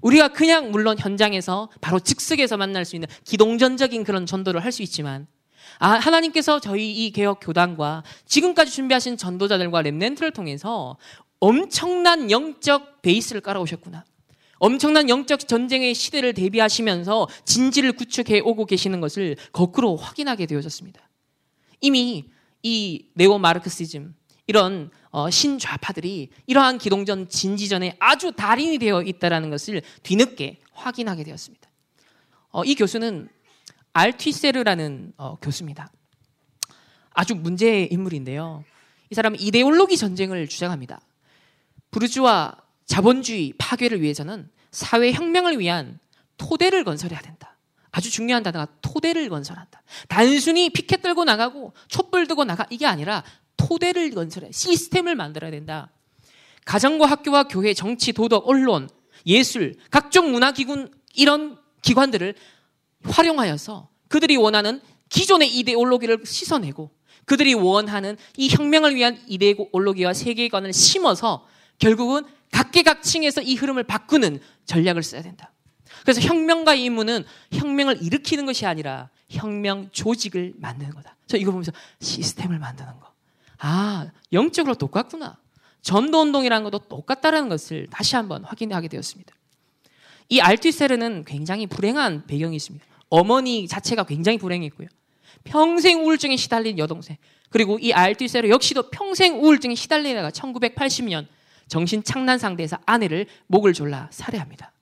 우리가 그냥 물론 현장에서 바로 즉석에서 만날 수 있는 기동전적인 그런 전도를 할 수 있지만 아, 하나님께서 저희 이 개혁 교단과 지금까지 준비하신 전도자들과 랩넨트를 통해서 엄청난 영적 베이스를 깔아오셨구나. 엄청난 영적 전쟁의 시대를 대비하시면서 진지를 구축해 오고 계시는 것을 거꾸로 확인하게 되어졌습니다. 이미 이 네오 마르크시즘 이런 어, 신좌파들이 이러한 기동전 진지전에 아주 달인이 되어 있다는 것을 뒤늦게 확인하게 되었습니다. 어, 이 교수는 알티세르라는 어, 교수입니다. 아주 문제의 인물인데요. 이 사람은 이데올로기 전쟁을 주장합니다. 부르주아 자본주의 파괴를 위해서는 사회 혁명을 위한 토대를 건설해야 된다. 아주 중요한 단어가 토대를 건설한다. 단순히 피켓 들고 나가고 촛불 들고 나가 이게 아니라 토대를 건설해 시스템을 만들어야 된다. 가정과 학교와 교회, 정치, 도덕, 언론, 예술, 각종 문화기군 이런 기관들을 활용하여서 그들이 원하는 기존의 이데올로기를 씻어내고 그들이 원하는 이 혁명을 위한 이데올로기와 세계관을 심어서 결국은 각계각층에서 이 흐름을 바꾸는 전략을 써야 된다. 그래서 혁명가의 임무는 혁명을 일으키는 것이 아니라 혁명 조직을 만드는 거다. 저 이거 보면서 시스템을 만드는 거. 아, 영적으로 똑같구나. 전도 운동이라는 것도 똑같다라는 것을 다시 한번 확인하게 되었습니다. 이 알티세르는 굉장히 불행한 배경이 있습니다. 어머니 자체가 굉장히 불행했고요. 평생 우울증에 시달린 여동생. 그리고 이 알티세르 역시도 평생 우울증에 시달리다가 1980년 정신 착란 상태에서 아내를 목을 졸라 살해합니다.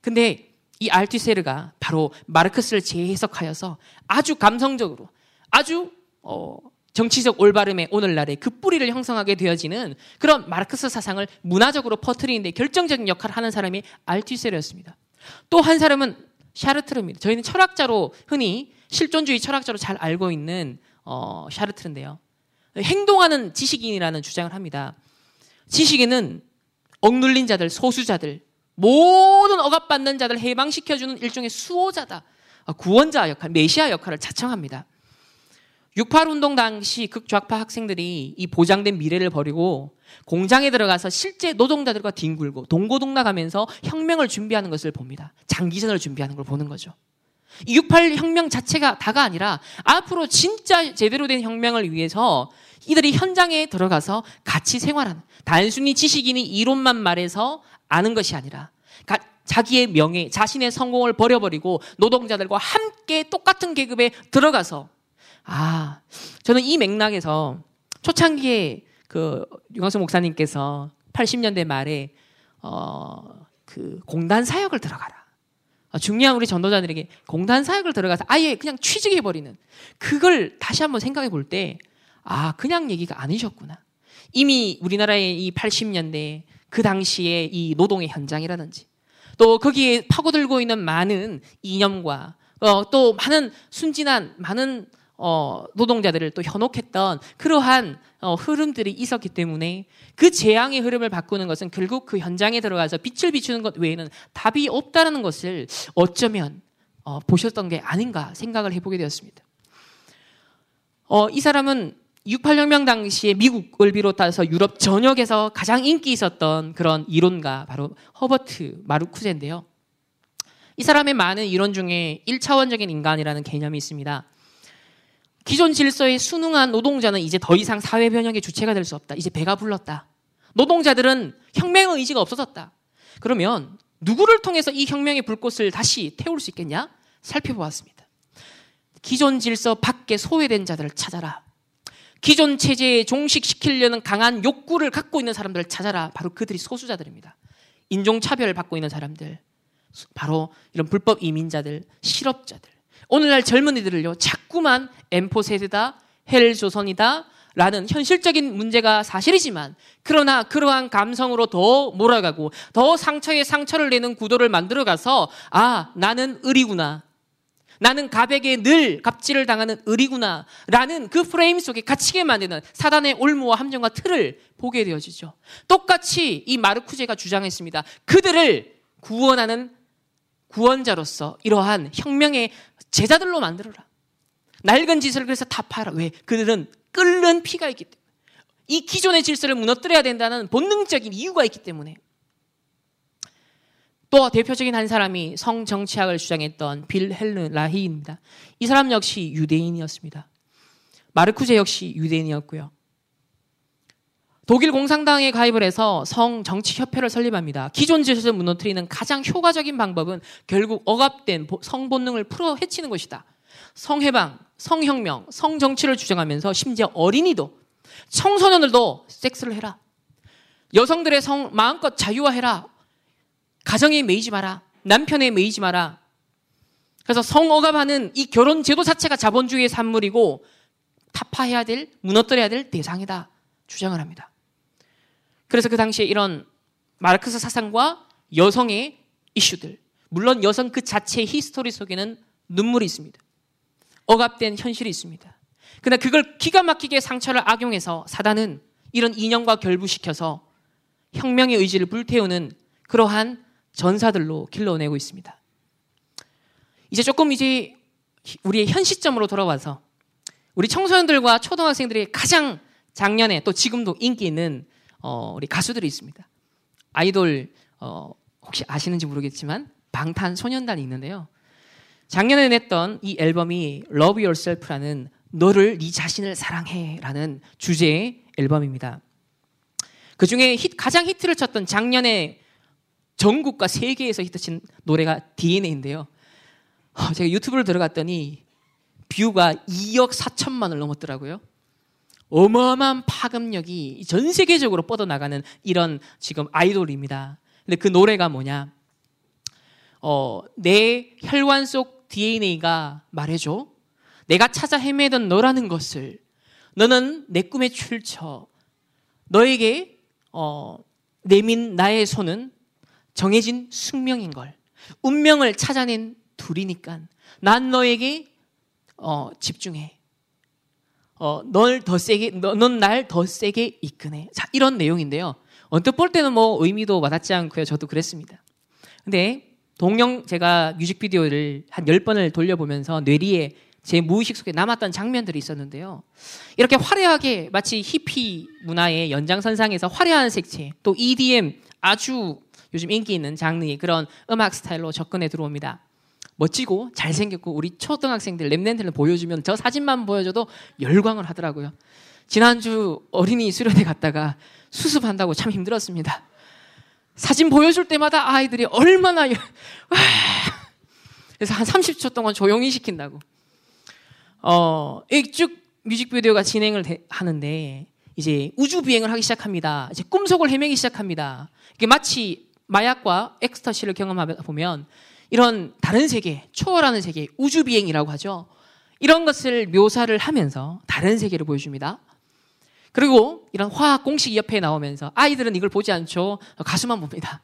근데 이 알티세르가 바로 마르크스를 재해석하여서 아주 감성적으로 아주 어, 정치적 올바름의 오늘날의 그 뿌리를 형성하게 되어지는 그런 마르크스 사상을 문화적으로 퍼뜨리는데 결정적인 역할을 하는 사람이 알티세르였습니다. 또 한 사람은 샤르트르입니다. 저희는 철학자로 흔히 실존주의 철학자로 잘 알고 있는 어, 샤르트르인데요. 행동하는 지식인이라는 주장을 합니다. 지식인은 억눌린 자들, 소수자들, 모든 억압받는 자들 해방시켜주는 일종의 수호자다. 아, 구원자 역할, 메시아 역할을 자청합니다. 68 운동 당시 극좌파 학생들이 이 보장된 미래를 버리고 공장에 들어가서 실제 노동자들과 뒹굴고 동고동락하면서 혁명을 준비하는 것을 봅니다. 장기전을 준비하는 걸 보는 거죠. 이68 혁명 자체가 다가 아니라 앞으로 진짜 제대로 된 혁명을 위해서 이들이 현장에 들어가서 같이 생활하는 단순히 지식인이 이론만 말해서 아는 것이 아니라 자기의 명예, 자신의 성공을 버려버리고 노동자들과 함께 똑같은 계급에 들어가서 아, 저는 이 맥락에서 초창기에 그 유광수 목사님께서 80년대 말에 어, 그 공단 사역을 들어가라. 아, 중요한 우리 전도자들에게 공단 사역을 들어가서 아예 그냥 취직해버리는 그걸 다시 한번 생각해 볼 때, 아, 그냥 얘기가 아니셨구나. 이미 우리나라의 이 80년대 그 당시에 이 노동의 현장이라든지 또 거기에 파고들고 있는 많은 이념과 어, 또 많은 순진한 많은 어, 노동자들을 또 현혹했던 그러한 어, 흐름들이 있었기 때문에 그 재앙의 흐름을 바꾸는 것은 결국 그 현장에 들어가서 빛을 비추는 것 외에는 답이 없다는 것을 어쩌면 어, 보셨던 게 아닌가 생각을 해보게 되었습니다. 어, 이 사람은 68혁명 당시에 미국을 비롯해서 유럽 전역에서 가장 인기 있었던 그런 이론가 바로 허버트 마르쿠제인데요. 이 사람의 많은 이론 중에 1차원적인 인간이라는 개념이 있습니다. 기존 질서에 순응한 노동자는 이제 더 이상 사회 변혁의 주체가 될 수 없다. 이제 배가 불렀다. 노동자들은 혁명의 의지가 없어졌다. 그러면 누구를 통해서 이 혁명의 불꽃을 다시 태울 수 있겠냐? 살펴보았습니다. 기존 질서 밖에 소외된 자들을 찾아라. 기존 체제에 종식시키려는 강한 욕구를 갖고 있는 사람들을 찾아라. 바로 그들이 소수자들입니다. 인종차별을 받고 있는 사람들. 바로 이런 불법 이민자들, 실업자들. 오늘날 젊은이들을요, 자꾸만 엠포 세대다, 헬 조선이다, 라는 현실적인 문제가 사실이지만 그러나 그러한 감성으로 더 몰아가고 더 상처에 상처를 내는 구도를 만들어가서 아 나는 의리구나. 나는 가백에 늘 갑질을 당하는 의리구나 라는 그 프레임 속에 갇히게 만드는 사단의 올무와 함정과 틀을 보게 되어지죠. 똑같이 이 마르쿠제가 주장했습니다. 그들을 구원하는 구원자로서 이러한 혁명의 제자들로 만들어라 낡은 짓을 그래서 타파하라 왜? 그들은 끓는 피가 있기 때문에 이 기존의 질서를 무너뜨려야 된다는 본능적인 이유가 있기 때문에 또 대표적인 한 사람이 성정치학을 주장했던 빌헬르 라히입니다. 이 사람 역시 유대인이었습니다. 마르쿠제 역시 유대인이었고요. 독일 공산당에 가입을 해서 성 정치 협회를 설립합니다. 기존 질서를 무너뜨리는 가장 효과적인 방법은 결국 억압된 성 본능을 풀어 헤치는 것이다. 성해방, 성혁명, 성정치를 주장하면서 심지어 어린이도 청소년들도 섹스를 해라. 여성들의 성 마음껏 자유화해라. 가정에 매이지 마라. 남편에 매이지 마라. 그래서 성억압하는 이 결혼 제도 자체가 자본주의의 산물이고 타파해야 될, 무너뜨려야 될 대상이다. 주장을 합니다. 그래서 그 당시에 이런 마르크스 사상과 여성의 이슈들, 물론 여성 그 자체의 history 속에는 눈물이 있습니다. 억압된 현실이 있습니다. 그러나 그걸 기가 막히게 상처를 악용해서 사단은 이런 인형과 결부시켜서 혁명의 의지를 불태우는 그러한 전사들로 길러내고 있습니다. 이제 조금 이제 우리의 현 시점으로 돌아와서 우리 청소년들과 초등학생들이 가장 작년에 또 지금도 인기 있는 어, 우리 가수들이 있습니다. 아이돌 어, 혹시 아시는지 모르겠지만 방탄소년단이 있는데요. 작년에 냈던 이 앨범이 Love Yourself라는 너를 네 자신을 사랑해라는 주제의 앨범입니다. 그 중에 히, 가장 히트를 쳤던 작년에 전국과 세계에서 히트친 노래가 DNA인데요. 어, 제가 유튜브를 들어갔더니 뷰가 2억 4천만을 넘었더라고요. 어마어마한 파급력이 전 세계적으로 뻗어나가는 이런 지금 아이돌입니다. 근데 그 노래가 뭐냐? 어, 내 혈관 속 DNA가 말해줘. 내가 찾아 헤매던 너라는 것을 너는 내 꿈에 출처. 너에게 어, 내민 나의 손은 정해진 숙명인 걸. 운명을 찾아낸 둘이니까 난 너에게 어, 집중해. 어, 널 더 세게, 넌 날 더 세게 이끄네. 자, 이런 내용인데요. 언뜻 볼 때는 뭐 의미도 와닿지 않고요. 저도 그랬습니다. 근데 동영 제가 뮤직비디오를 한 10번을 돌려보면서 뇌리에 제 무의식 속에 남았던 장면들이 있었는데요. 이렇게 화려하게 마치 히피 문화의 연장선상에서 화려한 색채, 또 EDM 아주 요즘 인기 있는 장르의 그런 음악 스타일로 접근해 들어옵니다. 멋지고 잘생겼고 우리 초등학생들 랩넨트를 보여주면 저 사진만 보여줘도 열광을 하더라고요. 지난주 어린이 수련회 갔다가 수습한다고 참 힘들었습니다. 사진 보여줄 때마다 아이들이 얼마나 와 그래서 한 30초 동안 조용히 시킨다고. 어, 쭉 뮤직비디오가 진행을 되, 하는데 이제 우주 비행을 하기 시작합니다. 이제 꿈속을 헤매기 시작합니다. 이게 마치 마약과 엑스터시를 경험하다 보면 이런 다른 세계, 초월하는 세계, 우주 비행이라고 하죠. 이런 것을 묘사를 하면서 다른 세계를 보여줍니다. 그리고 이런 화학 공식 옆에 나오면서 아이들은 이걸 보지 않죠. 가수만 봅니다.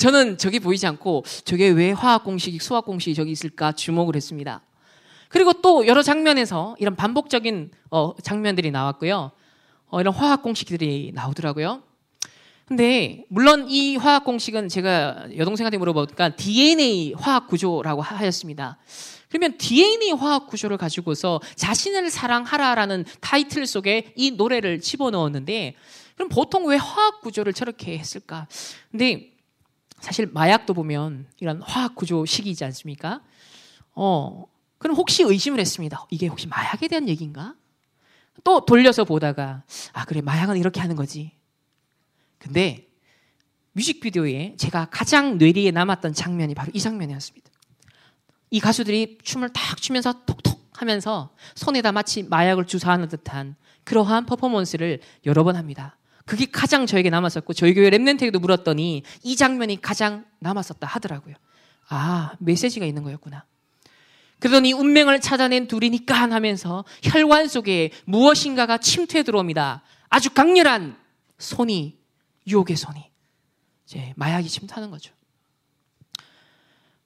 저는 저기 보이지 않고 저게 왜 화학 공식이 수학 공식이 저기 있을까 주목을 했습니다. 그리고 또 여러 장면에서 이런 반복적인 어, 장면들이 나왔고요. 어, 이런 화학 공식들이 나오더라고요. 근데 물론 이 화학 공식은 제가 여동생한테 물어보니까 DNA 화학 구조라고 하였습니다. 그러면 DNA 화학 구조를 가지고서 자신을 사랑하라라는 타이틀 속에 이 노래를 집어넣었는데 그럼 보통 왜 화학 구조를 저렇게 했을까? 근데 사실 마약도 보면 이런 화학 구조식이지 않습니까? 어, 그럼 혹시 의심을 했습니다. 이게 혹시 마약에 대한 얘기인가? 또 돌려서 보다가 아 그래 마약은 이렇게 하는 거지. 근데 뮤직비디오에 제가 가장 뇌리에 남았던 장면이 바로 이 장면이었습니다. 이 가수들이 춤을 탁 추면서 톡톡 하면서 손에다 마치 마약을 주사하는 듯한 그러한 퍼포먼스를 여러 번 합니다. 그게 가장 저에게 남았었고 저희 교회 랩넨트에도 물었더니 이 장면이 가장 남았었다 하더라고요. 아 메시지가 있는 거였구나. 그러더니 운명을 찾아낸 둘이니까 하면서 혈관 속에 무엇인가가 침투해 들어옵니다. 아주 강렬한 손이 유혹의 손이 이제 마약이 침투하는 거죠.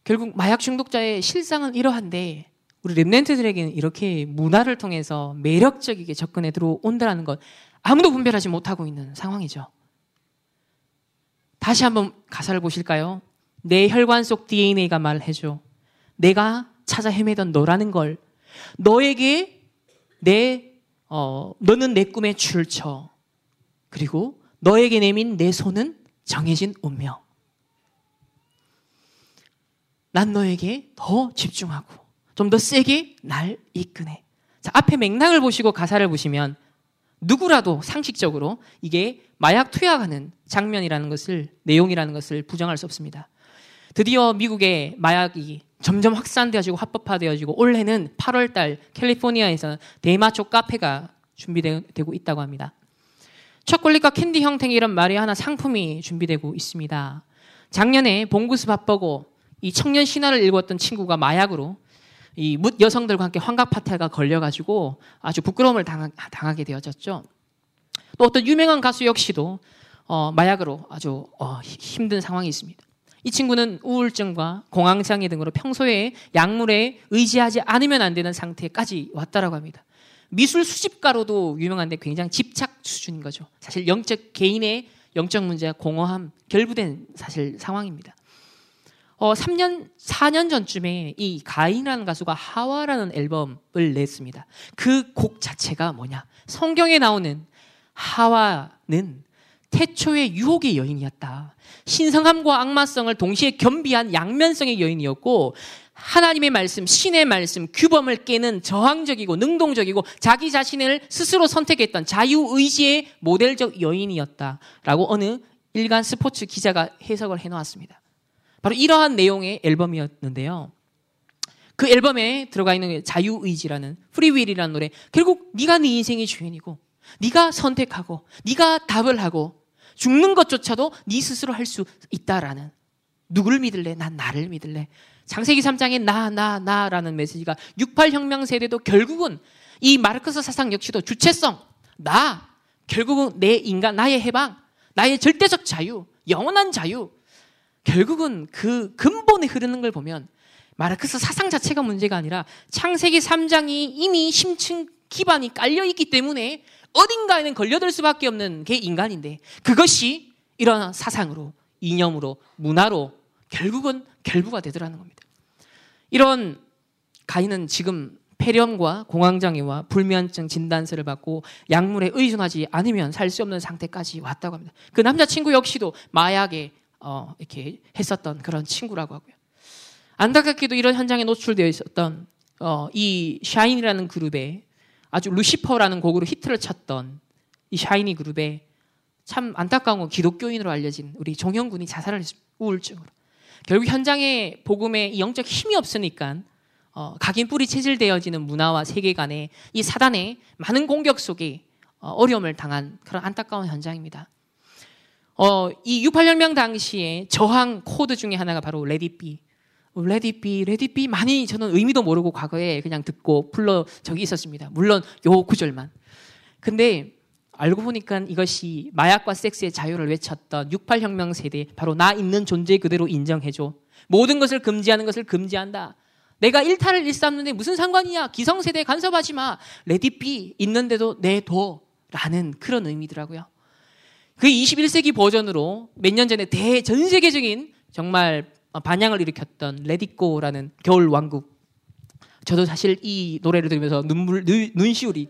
결국 마약 중독자의 실상은 이러한데 우리 랩넨트들에게는 이렇게 문화를 통해서 매력적이게 접근해 들어온다는 것 아무도 분별하지 못하고 있는 상황이죠. 다시 한번 가사를 보실까요? 내 혈관 속 DNA가 말해줘. 내가 찾아 헤매던 너라는 걸. 너에게 내, 어, 너는 내 꿈에 출처. 그리고 너에게 내민 내 손은 정해진 운명. 난 너에게 더 집중하고 좀 더 세게 날 이끄네. 자, 앞에 맥락을 보시고 가사를 보시면 누구라도 상식적으로 이게 마약 투약하는 장면이라는 것을 내용이라는 것을 부정할 수 없습니다. 드디어 미국의 마약이 점점 확산되어지고 합법화되어지고 올해는 8월 달 캘리포니아에서 대마초 카페가 준비되고 있다고 합니다. 초콜릿과 캔디 형태의 이런 말이 하나 상품이 준비되고 있습니다. 작년에 봉구스 바쁘고 이 청년 신화를 읽었던 친구가 마약으로 이 묻 여성들과 함께 환각 파탈가 걸려가지고 아주 부끄러움을 당하, 게 되어졌죠. 또 어떤 유명한 가수 역시도 어, 마약으로 아주 어, 힘든 상황이 있습니다. 이 친구는 우울증과 공황장애 등으로 평소에 약물에 의지하지 않으면 안 되는 상태까지 왔다라고 합니다. 미술 수집가로도 유명한데 굉장히 집착 수준인 거죠. 사실 영적 개인의 영적 문제와 공허함 결부된 사실 상황입니다. 어, 3년, 4년 전쯤에 이 가인이라는 가수가 하와라는 앨범을 냈습니다. 그 곡 자체가 뭐냐? 성경에 나오는 하와는 태초의 유혹의 여인이었다. 신성함과 악마성을 동시에 겸비한 양면성의 여인이었고, 하나님의 말씀, 신의 말씀, 규범을 깨는 저항적이고 능동적이고 자기 자신을 스스로 선택했던 자유의지의 모델적 여인이었다. 라고 어느 일간 스포츠 기자가 해석을 해놓았습니다. 바로 이러한 내용의 앨범이었는데요. 그 앨범에 들어가 있는 자유의지라는 Free Will이라는 노래 결국 네가 네 인생의 주인이고 네가 선택하고 네가 답을 하고 죽는 것조차도 네 스스로 할 수 있다라는 누구를 믿을래? 난 나를 믿을래. 장세기 3장에 나, 나, 나라는 메시지가 68혁명 세대도 결국은 이 마르크스 사상 역시도 주체성, 나, 결국은 내 인간, 나의 해방, 나의 절대적 자유, 영원한 자유, 결국은 그 근본에 흐르는 걸 보면 마르크스 사상 자체가 문제가 아니라 창세기 3장이 이미 심층 기반이 깔려 있기 때문에 어딘가에는 걸려들 수밖에 없는 게 인간인데 그것이 이런 사상으로 이념으로 문화로 결국은 결부가 되더라는 겁니다. 이런 가인은 지금 폐렴과 공황장애와 불면증 진단서를 받고 약물에 의존하지 않으면 살 수 없는 상태까지 왔다고 합니다. 그 남자친구 역시도 마약에 어, 이렇게 했었던 그런 친구라고 하고요. 안타깝게도 이런 현장에 노출되어 있었던 어, 이 샤인이라는 그룹에 아주 루시퍼라는 곡으로 히트를 쳤던 이 샤이니 그룹에 참 안타까운 건 기독교인으로 알려진 우리 종현군이 자살을 했습니다. 우울증으로. 결국 현장에 복음에 영적 힘이 없으니까 어, 각인 뿌리 체질되어지는 문화와 세계관에 이 사단의 많은 공격 속에 어, 어려움을 당한 그런 안타까운 현장입니다. 어, 이 68혁명 당시에 저항 코드 중에 하나가 바로 레디비. 레디비, 레디비 많이 저는 의미도 모르고 과거에 그냥 듣고 불러 적이 있었습니다. 물론 요 구절만. 근데 알고 보니까 이것이 마약과 섹스의 자유를 외쳤던 68혁명 세대 바로 나 있는 존재 그대로 인정해줘. 모든 것을 금지하는 것을 금지한다. 내가 일탈을 일삼는데 무슨 상관이야? 기성세대에 간섭하지 마. Let It Be 있는대로 내둬. 라는 그런 의미더라고요. 그 21세기 버전으로 몇 년 전에 대 전 세계적인 정말 반향을 일으켰던 Let It Go라는 겨울 왕국. 저도 사실 이 노래를 들으면서 눈물 눈시울이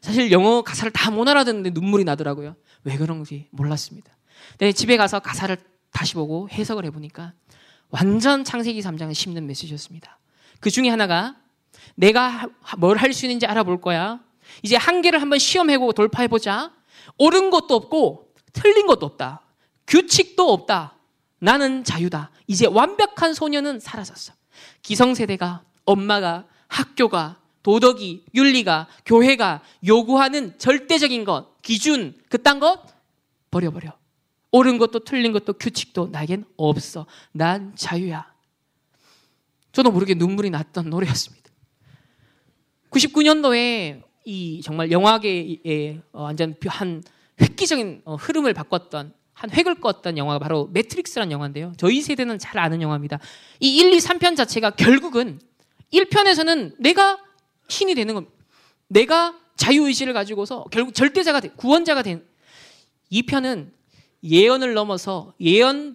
사실 영어 가사를 다 못 알아듣는데 눈물이 나더라고요. 왜 그런지 몰랐습니다. 네, 집에 가서 가사를 다시 보고 해석을 해보니까 완전 창세기 3장을 심는 메시지였습니다. 그 중에 하나가 내가 뭘 할 수 있는지 알아볼 거야. 이제 한계를 한번 시험해보고 돌파해보자. 옳은 것도 없고 틀린 것도 없다. 규칙도 없다. 나는 자유다. 이제 완벽한 소녀는 사라졌어. 기성세대가 엄마가 학교가 도덕이 윤리가 교회가 요구하는 절대적인 것 기준 그딴 것 버려버려. 옳은 것도 틀린 것도 규칙도 나에겐 없어. 난 자유야. 저도 모르게 눈물이 났던 노래였습니다. 99년도에 이 정말 영화계에 어, 완전 한 획기적인 어, 흐름을 바꿨던 한 획을 껐던 영화가 바로 매트릭스라는 영화인데요. 저희 세대는 잘 아는 영화입니다. 이 1, 2, 3편 자체가 결국은 1편에서는 내가 신이 되는 겁니다. 내가 자유의지를 가지고서 결국 절대자가 돼, 구원자가 된 2편은 예언을 넘어서 예언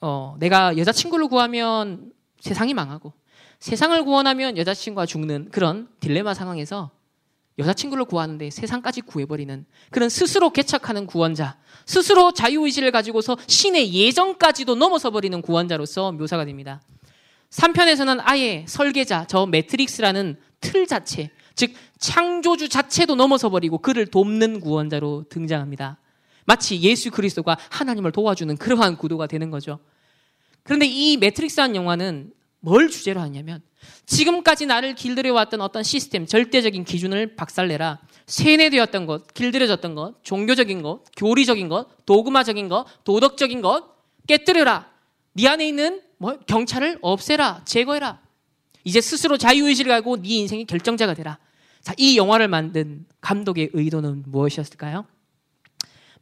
어, 내가 여자친구를 구하면 세상이 망하고 세상을 구원하면 여자친구가 죽는 그런 딜레마 상황에서 여자친구를 구하는데 세상까지 구해버리는 그런 스스로 개척하는 구원자, 스스로 자유의지를 가지고서 신의 예정까지도 넘어서 버리는 구원자로서 묘사가 됩니다. 3편에서는 아예 설계자, 저 매트릭스라는 틀 자체, 즉 창조주 자체도 넘어서 버리고 그를 돕는 구원자로 등장합니다. 마치 예수 그리스도가 하나님을 도와주는 그러한 구도가 되는 거죠. 그런데 이 매트릭스한 영화는 뭘 주제로 하냐면 지금까지 나를 길들여 왔던 어떤 시스템, 절대적인 기준을 박살내라. 세뇌되었던 것, 길들여졌던 것, 종교적인 것, 교리적인 것, 도그마적인 것, 도덕적인 것 깨뜨려라. 네 안에 있는 뭐 경찰을 없애라, 제거해라. 이제 스스로 자유의지를 가고 네 인생의 결정자가 되라. 자, 이 영화를 만든 감독의 의도는 무엇이었을까요?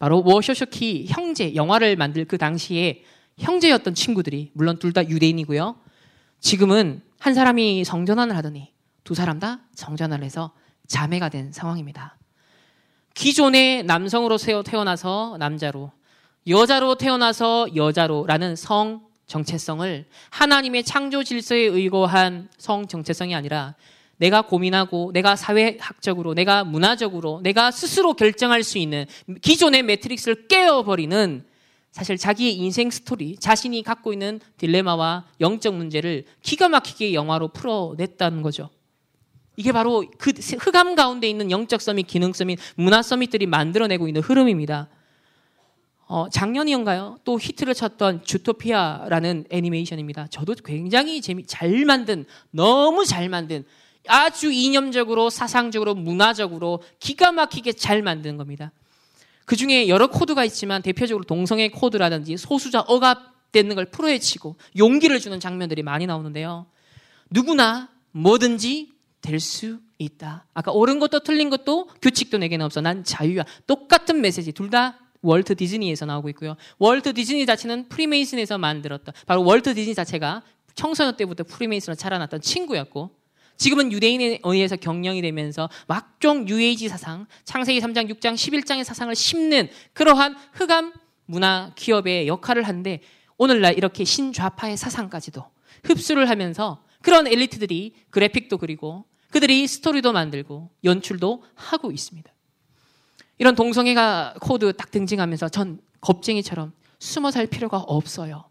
바로 워셔셔키 형제 영화를 만들 그 당시에 형제였던 친구들이 물론 둘 다 유대인이고요. 지금은 한 사람이 성전환을 하더니 두 사람 다 성전환을 해서 자매가 된 상황입니다. 기존의 남성으로 태어나서 남자로, 여자로 태어나서 여자로라는 성 정체성을 하나님의 창조 질서에 의거한 성 정체성이 아니라 내가 고민하고 내가 사회학적으로 내가 문화적으로 내가 스스로 결정할 수 있는 기존의 매트릭스를 깨어버리는 사실 자기의 인생 스토리, 자신이 갖고 있는 딜레마와 영적 문제를 기가 막히게 영화로 풀어냈다는 거죠. 이게 바로 그 흑암 가운데 있는 영적 summit, 기능 summit, 문화 summit들이 만들어내고 있는 흐름입니다. 어, 작년이었가요? 또 히트를 쳤던 주토피아라는 애니메이션입니다. 저도 굉장히 재미, 잘 만든, 너무 잘 만든, 아주 이념적으로, 사상적으로, 문화적으로 기가 막히게 잘 만든 겁니다. 그 중에 여러 코드가 있지만 대표적으로 동성애 코드라든지 소수자 억압되는 걸 풀어헤치고 용기를 주는 장면들이 많이 나오는데요. 누구나 뭐든지 될 수 있다. 아까 옳은 것도 틀린 것도 규칙도 내게는 없어. 난 자유야. 똑같은 메시지. 둘 다 월트 디즈니에서 나오고 있고요. 월트 디즈니 자체는 프리메이슨에서 만들었던 바로 월트 디즈니 자체가 청소년 때부터 프리메이슨으로 자라났던 친구였고 지금은 유대인에 의해서 경영이 되면서 각종 뉴에이지 사상, 창세기 3장, 6장, 11장의 사상을 심는 그러한 흑암 문화 기업의 역할을 하는데 오늘날 이렇게 신좌파의 사상까지도 흡수를 하면서 그런 엘리트들이 그래픽도 그리고 그들이 스토리도 만들고 연출도 하고 있습니다. 이런 동성애가 코드 딱 등장하면서 전 겁쟁이처럼 숨어 살 필요가 없어요.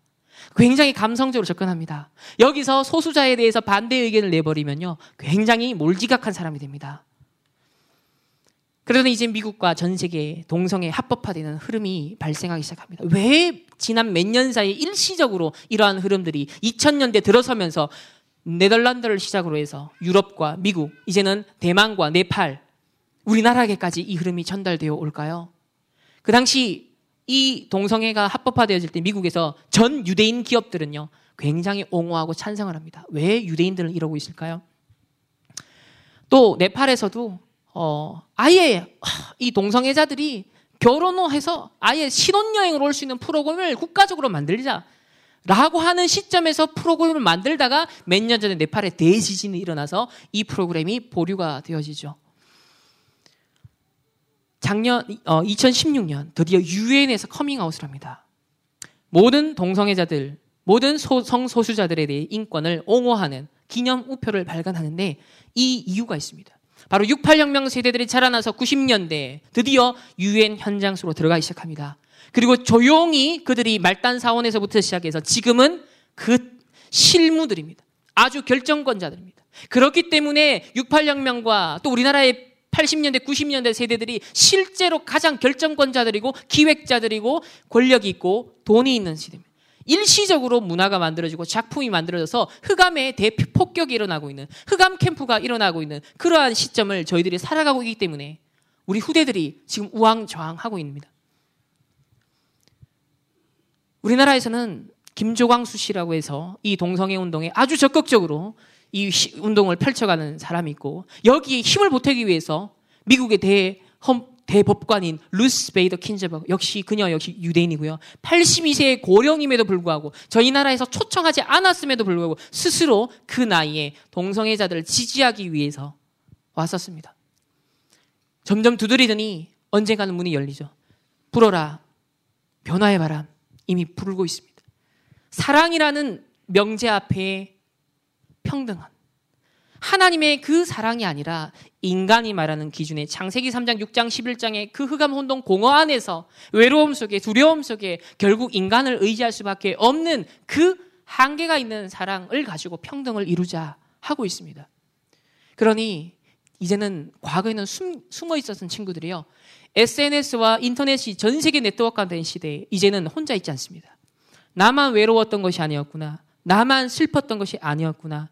굉장히 감성적으로 접근합니다. 여기서 소수자에 대해서 반대 의견을 내버리면요. 굉장히 몰지각한 사람이 됩니다. 그러더니 이제 미국과 전 세계 동성애 합법화되는 흐름이 발생하기 시작합니다. 왜 지난 몇 년 사이에 일시적으로 이러한 흐름들이 2000년대 들어서면서 네덜란드를 시작으로 해서 유럽과 미국, 이제는 대만과 네팔, 우리나라에게까지 이 흐름이 전달되어 올까요? 그 당시 이 동성애가 합법화되어질 때 미국에서 전 유대인 기업들은요, 굉장히 옹호하고 찬성을 합니다. 왜 유대인들은 이러고 있을까요? 또 네팔에서도 어, 아예 이 동성애자들이 결혼을 서 아예 신혼여행을 올 수 있는 프로그램을 국가적으로 만들자. 라고 하는 시점에서 프로그램을 만들다가 몇 년 전에 네팔에 대지진이 일어나서 이 프로그램이 보류가 되어지죠. 작년 어, 2016년 드디어 유엔에서 커밍아웃을 합니다. 모든 동성애자들, 모든 소, 성소수자들에 대해 인권을 옹호하는 기념 우표를 발간하는데 이 이유가 있습니다. 바로 68혁명 세대들이 자라나서 90년대 드디어 유엔 현장 속으로 들어가기 시작합니다. 그리고 조용히 그들이 말단 사원에서부터 시작해서 지금은 그 실무들입니다. 아주 결정권자들입니다. 그렇기 때문에 68혁명과 또 우리나라의 80년대, 90년대 세대들이 실제로 가장 결정권자들이고 기획자들이고 권력이 있고 돈이 있는 시대입니다. 일시적으로 문화가 만들어지고 작품이 만들어져서 흑암의 대폭격이 일어나고 있는 흑암 캠프가 일어나고 있는 그러한 시점을 저희들이 살아가고 있기 때문에 우리 후대들이 지금 우왕좌왕하고 있습니다. 우리나라에서는 김조광수 씨라고 해서 이 동성애 운동에 아주 적극적으로 이 운동을 펼쳐가는 사람이 있고 여기에 힘을 보태기 위해서 미국의 대헌 대법관인 루스 베이더 긴즈버그 역시 그녀 역시 유대인이고요. 82세의 고령임에도 불구하고 저희 나라에서 초청하지 않았음에도 불구하고 스스로 그 나이에 동성애자들을 지지하기 위해서 왔었습니다. 점점 두드리더니 언젠가는 문이 열리죠. 불어라 변화의 바람 이미 불고 있습니다. 사랑이라는 명제 앞에 평등한 하나님의 그 사랑이 아니라 인간이 말하는 기준의 창세기 3장, 6장, 11장의 그 흑암 혼동 공허 안에서 외로움 속에 두려움 속에 결국 인간을 의지할 수밖에 없는 그 한계가 있는 사랑을 가지고 평등을 이루자 하고 있습니다. 그러니 이제는 과거에는 숨, 숨어 있었던 친구들이요. SNS와 인터넷이 전 세계 네트워크가 된 시대에 이제는 혼자 있지 않습니다. 나만 외로웠던 것이 아니었구나. 나만 슬펐던 것이 아니었구나.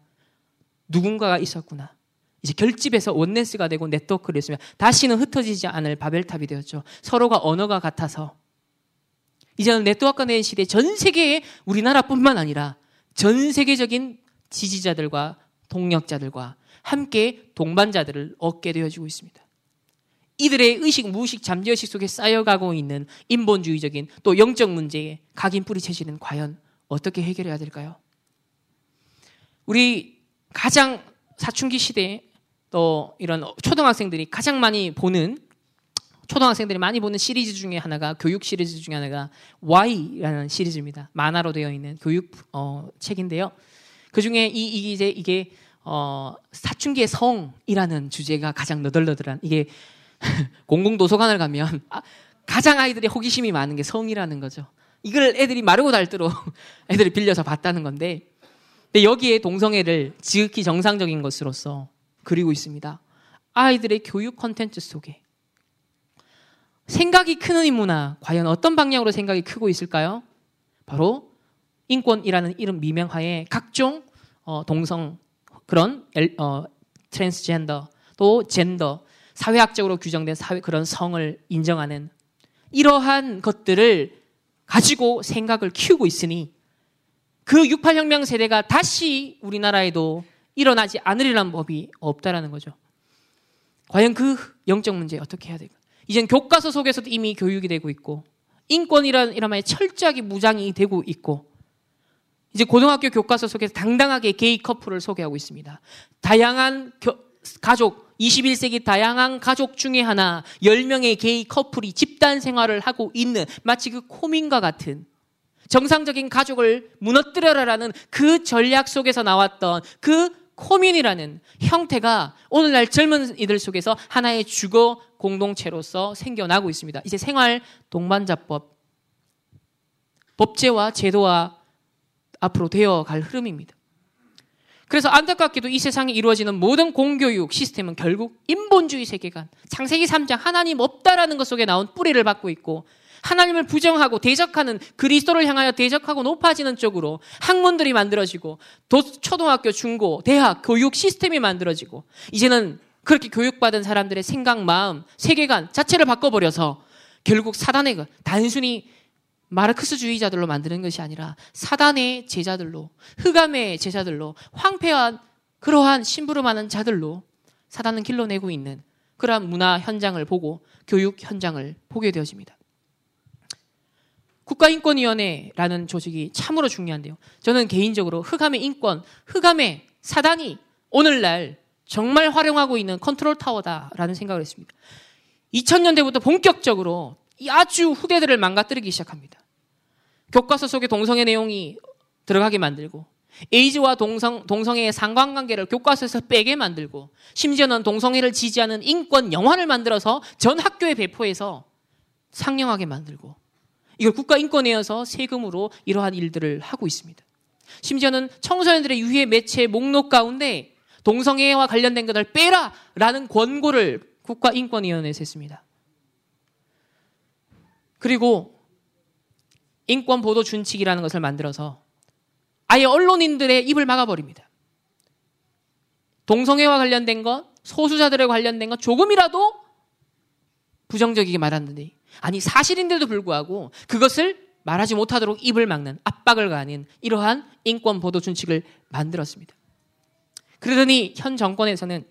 누군가가 있었구나. 이제 결집해서 원네스가 되고 네트워크를 했으면 다시는 흩어지지 않을 바벨탑이 되었죠. 서로가 언어가 같아서. 이제는 네트워크가 된 시대 전 세계에 우리나라뿐만 아니라 전 세계적인 지지자들과 동력자들과 함께 동반자들을 얻게 되어지고 있습니다. 이들의 의식, 무의식, 잠재의식 속에 쌓여가고 있는 인본주의적인 또 영적 문제에 각인 뿌리채지는 과연 어떻게 해결해야 될까요? 우리 가장 사춘기 시대에 또 이런 초등학생들이 가장 많이 보는 초등학생들이 많이 보는 시리즈 중에 하나가 교육 시리즈 중에 하나가 Y라는 시리즈입니다. 만화로 되어 있는 교육 어, 책인데요. 그 중에 이, 이 이제 이게 어, 사춘기의 성이라는 주제가 가장 너덜너덜한 이게 공공 도서관을 가면 아, 가장 아이들이 호기심이 많은 게 성이라는 거죠. 이걸 애들이 마르고 닳도록 애들이 빌려서 봤다는 건데 여기에 동성애를 지극히 정상적인 것으로서 그리고 있습니다. 아이들의 교육 컨텐츠 속에 생각이 크는 인문화 과연 어떤 방향으로 생각이 크고 있을까요? 바로 인권이라는 이름 미명하에 각종 어, 동성 그런 엘, 어, 트랜스젠더 또 젠더 사회학적으로 규정된 사회 그런 성을 인정하는 이러한 것들을 가지고 생각을 키우고 있으니 그 68혁명 세대가 다시 우리나라에도 일어나지 않으리라는 법이 없다라는 거죠. 과연 그 영적 문제 어떻게 해야 될까? 이젠 교과서 속에서도 이미 교육이 되고 있고 인권이라는 이름하에 철저하게 무장이 되고 있고 이제 고등학교 교과서 속에서 당당하게 게이 커플을 소개하고 있습니다. 다양한 겨, 가족 21세기 다양한 가족 중에 하나 10명의 게이 커플이 집단 생활을 하고 있는 마치 그 코민과 같은 정상적인 가족을 무너뜨려라라는 그 전략 속에서 나왔던 그 코민이라는 형태가 오늘날 젊은 이들 속에서 하나의 주거 공동체로서 생겨나고 있습니다. 이제 생활 동반자법, 법제와 제도와 앞으로 되어 갈 흐름입니다. 그래서 안타깝게도 이 세상에 이루어지는 모든 공교육 시스템은 결국 인본주의 세계관, 창세기 3장 하나님 없다라는 것 속에 나온 뿌리를 받고 있고 하나님을 부정하고 대적하는 그리스도를 향하여 대적하고 높아지는 쪽으로 학문들이 만들어지고 도, 초등학교, 중고, 대학, 교육 시스템이 만들어지고 이제는 그렇게 교육받은 사람들의 생각, 마음, 세계관 자체를 바꿔버려서 결국 사단의 것, 단순히 마르크스주의자들로 만드는 것이 아니라 사단의 제자들로, 흑암의 제자들로, 황폐한 그러한 심부름하는 자들로 사단은 길러내고 있는 그러한 문화 현장을 보고 교육 현장을 보게 되어집니다. 국가인권위원회라는 조직이 참으로 중요한데요. 저는 개인적으로 흑암의 인권, 흑암의 사단이 오늘날 정말 활용하고 있는 컨트롤 타워다라는 생각을 했습니다. 2000년대부터 본격적으로 아주 후대들을 망가뜨리기 시작합니다. 교과서 속에 동성애 내용이 들어가게 만들고 에이즈와 동성, 동성애의 상관관계를 교과서에서 빼게 만들고 심지어는 동성애를 지지하는 인권 영화를 만들어서 전 학교에 배포해서 상영하게 만들고 이걸 국가인권위에서 세금으로 이러한 일들을 하고 있습니다. 심지어는 청소년들의 유해 매체 목록 가운데 동성애와 관련된 것을 빼라! 라는 권고를 국가인권위원회에서 했습니다. 그리고 인권 보도 준칙이라는 것을 만들어서 아예 언론인들의 입을 막아버립니다. 동성애와 관련된 것, 소수자들에 관련된 것 조금이라도 부정적이게 말하는데 아니 사실인데도 불구하고 그것을 말하지 못하도록 입을 막는 압박을 가하는 이러한 인권 보도 준칙을 만들었습니다. 그러더니 현 정권에서는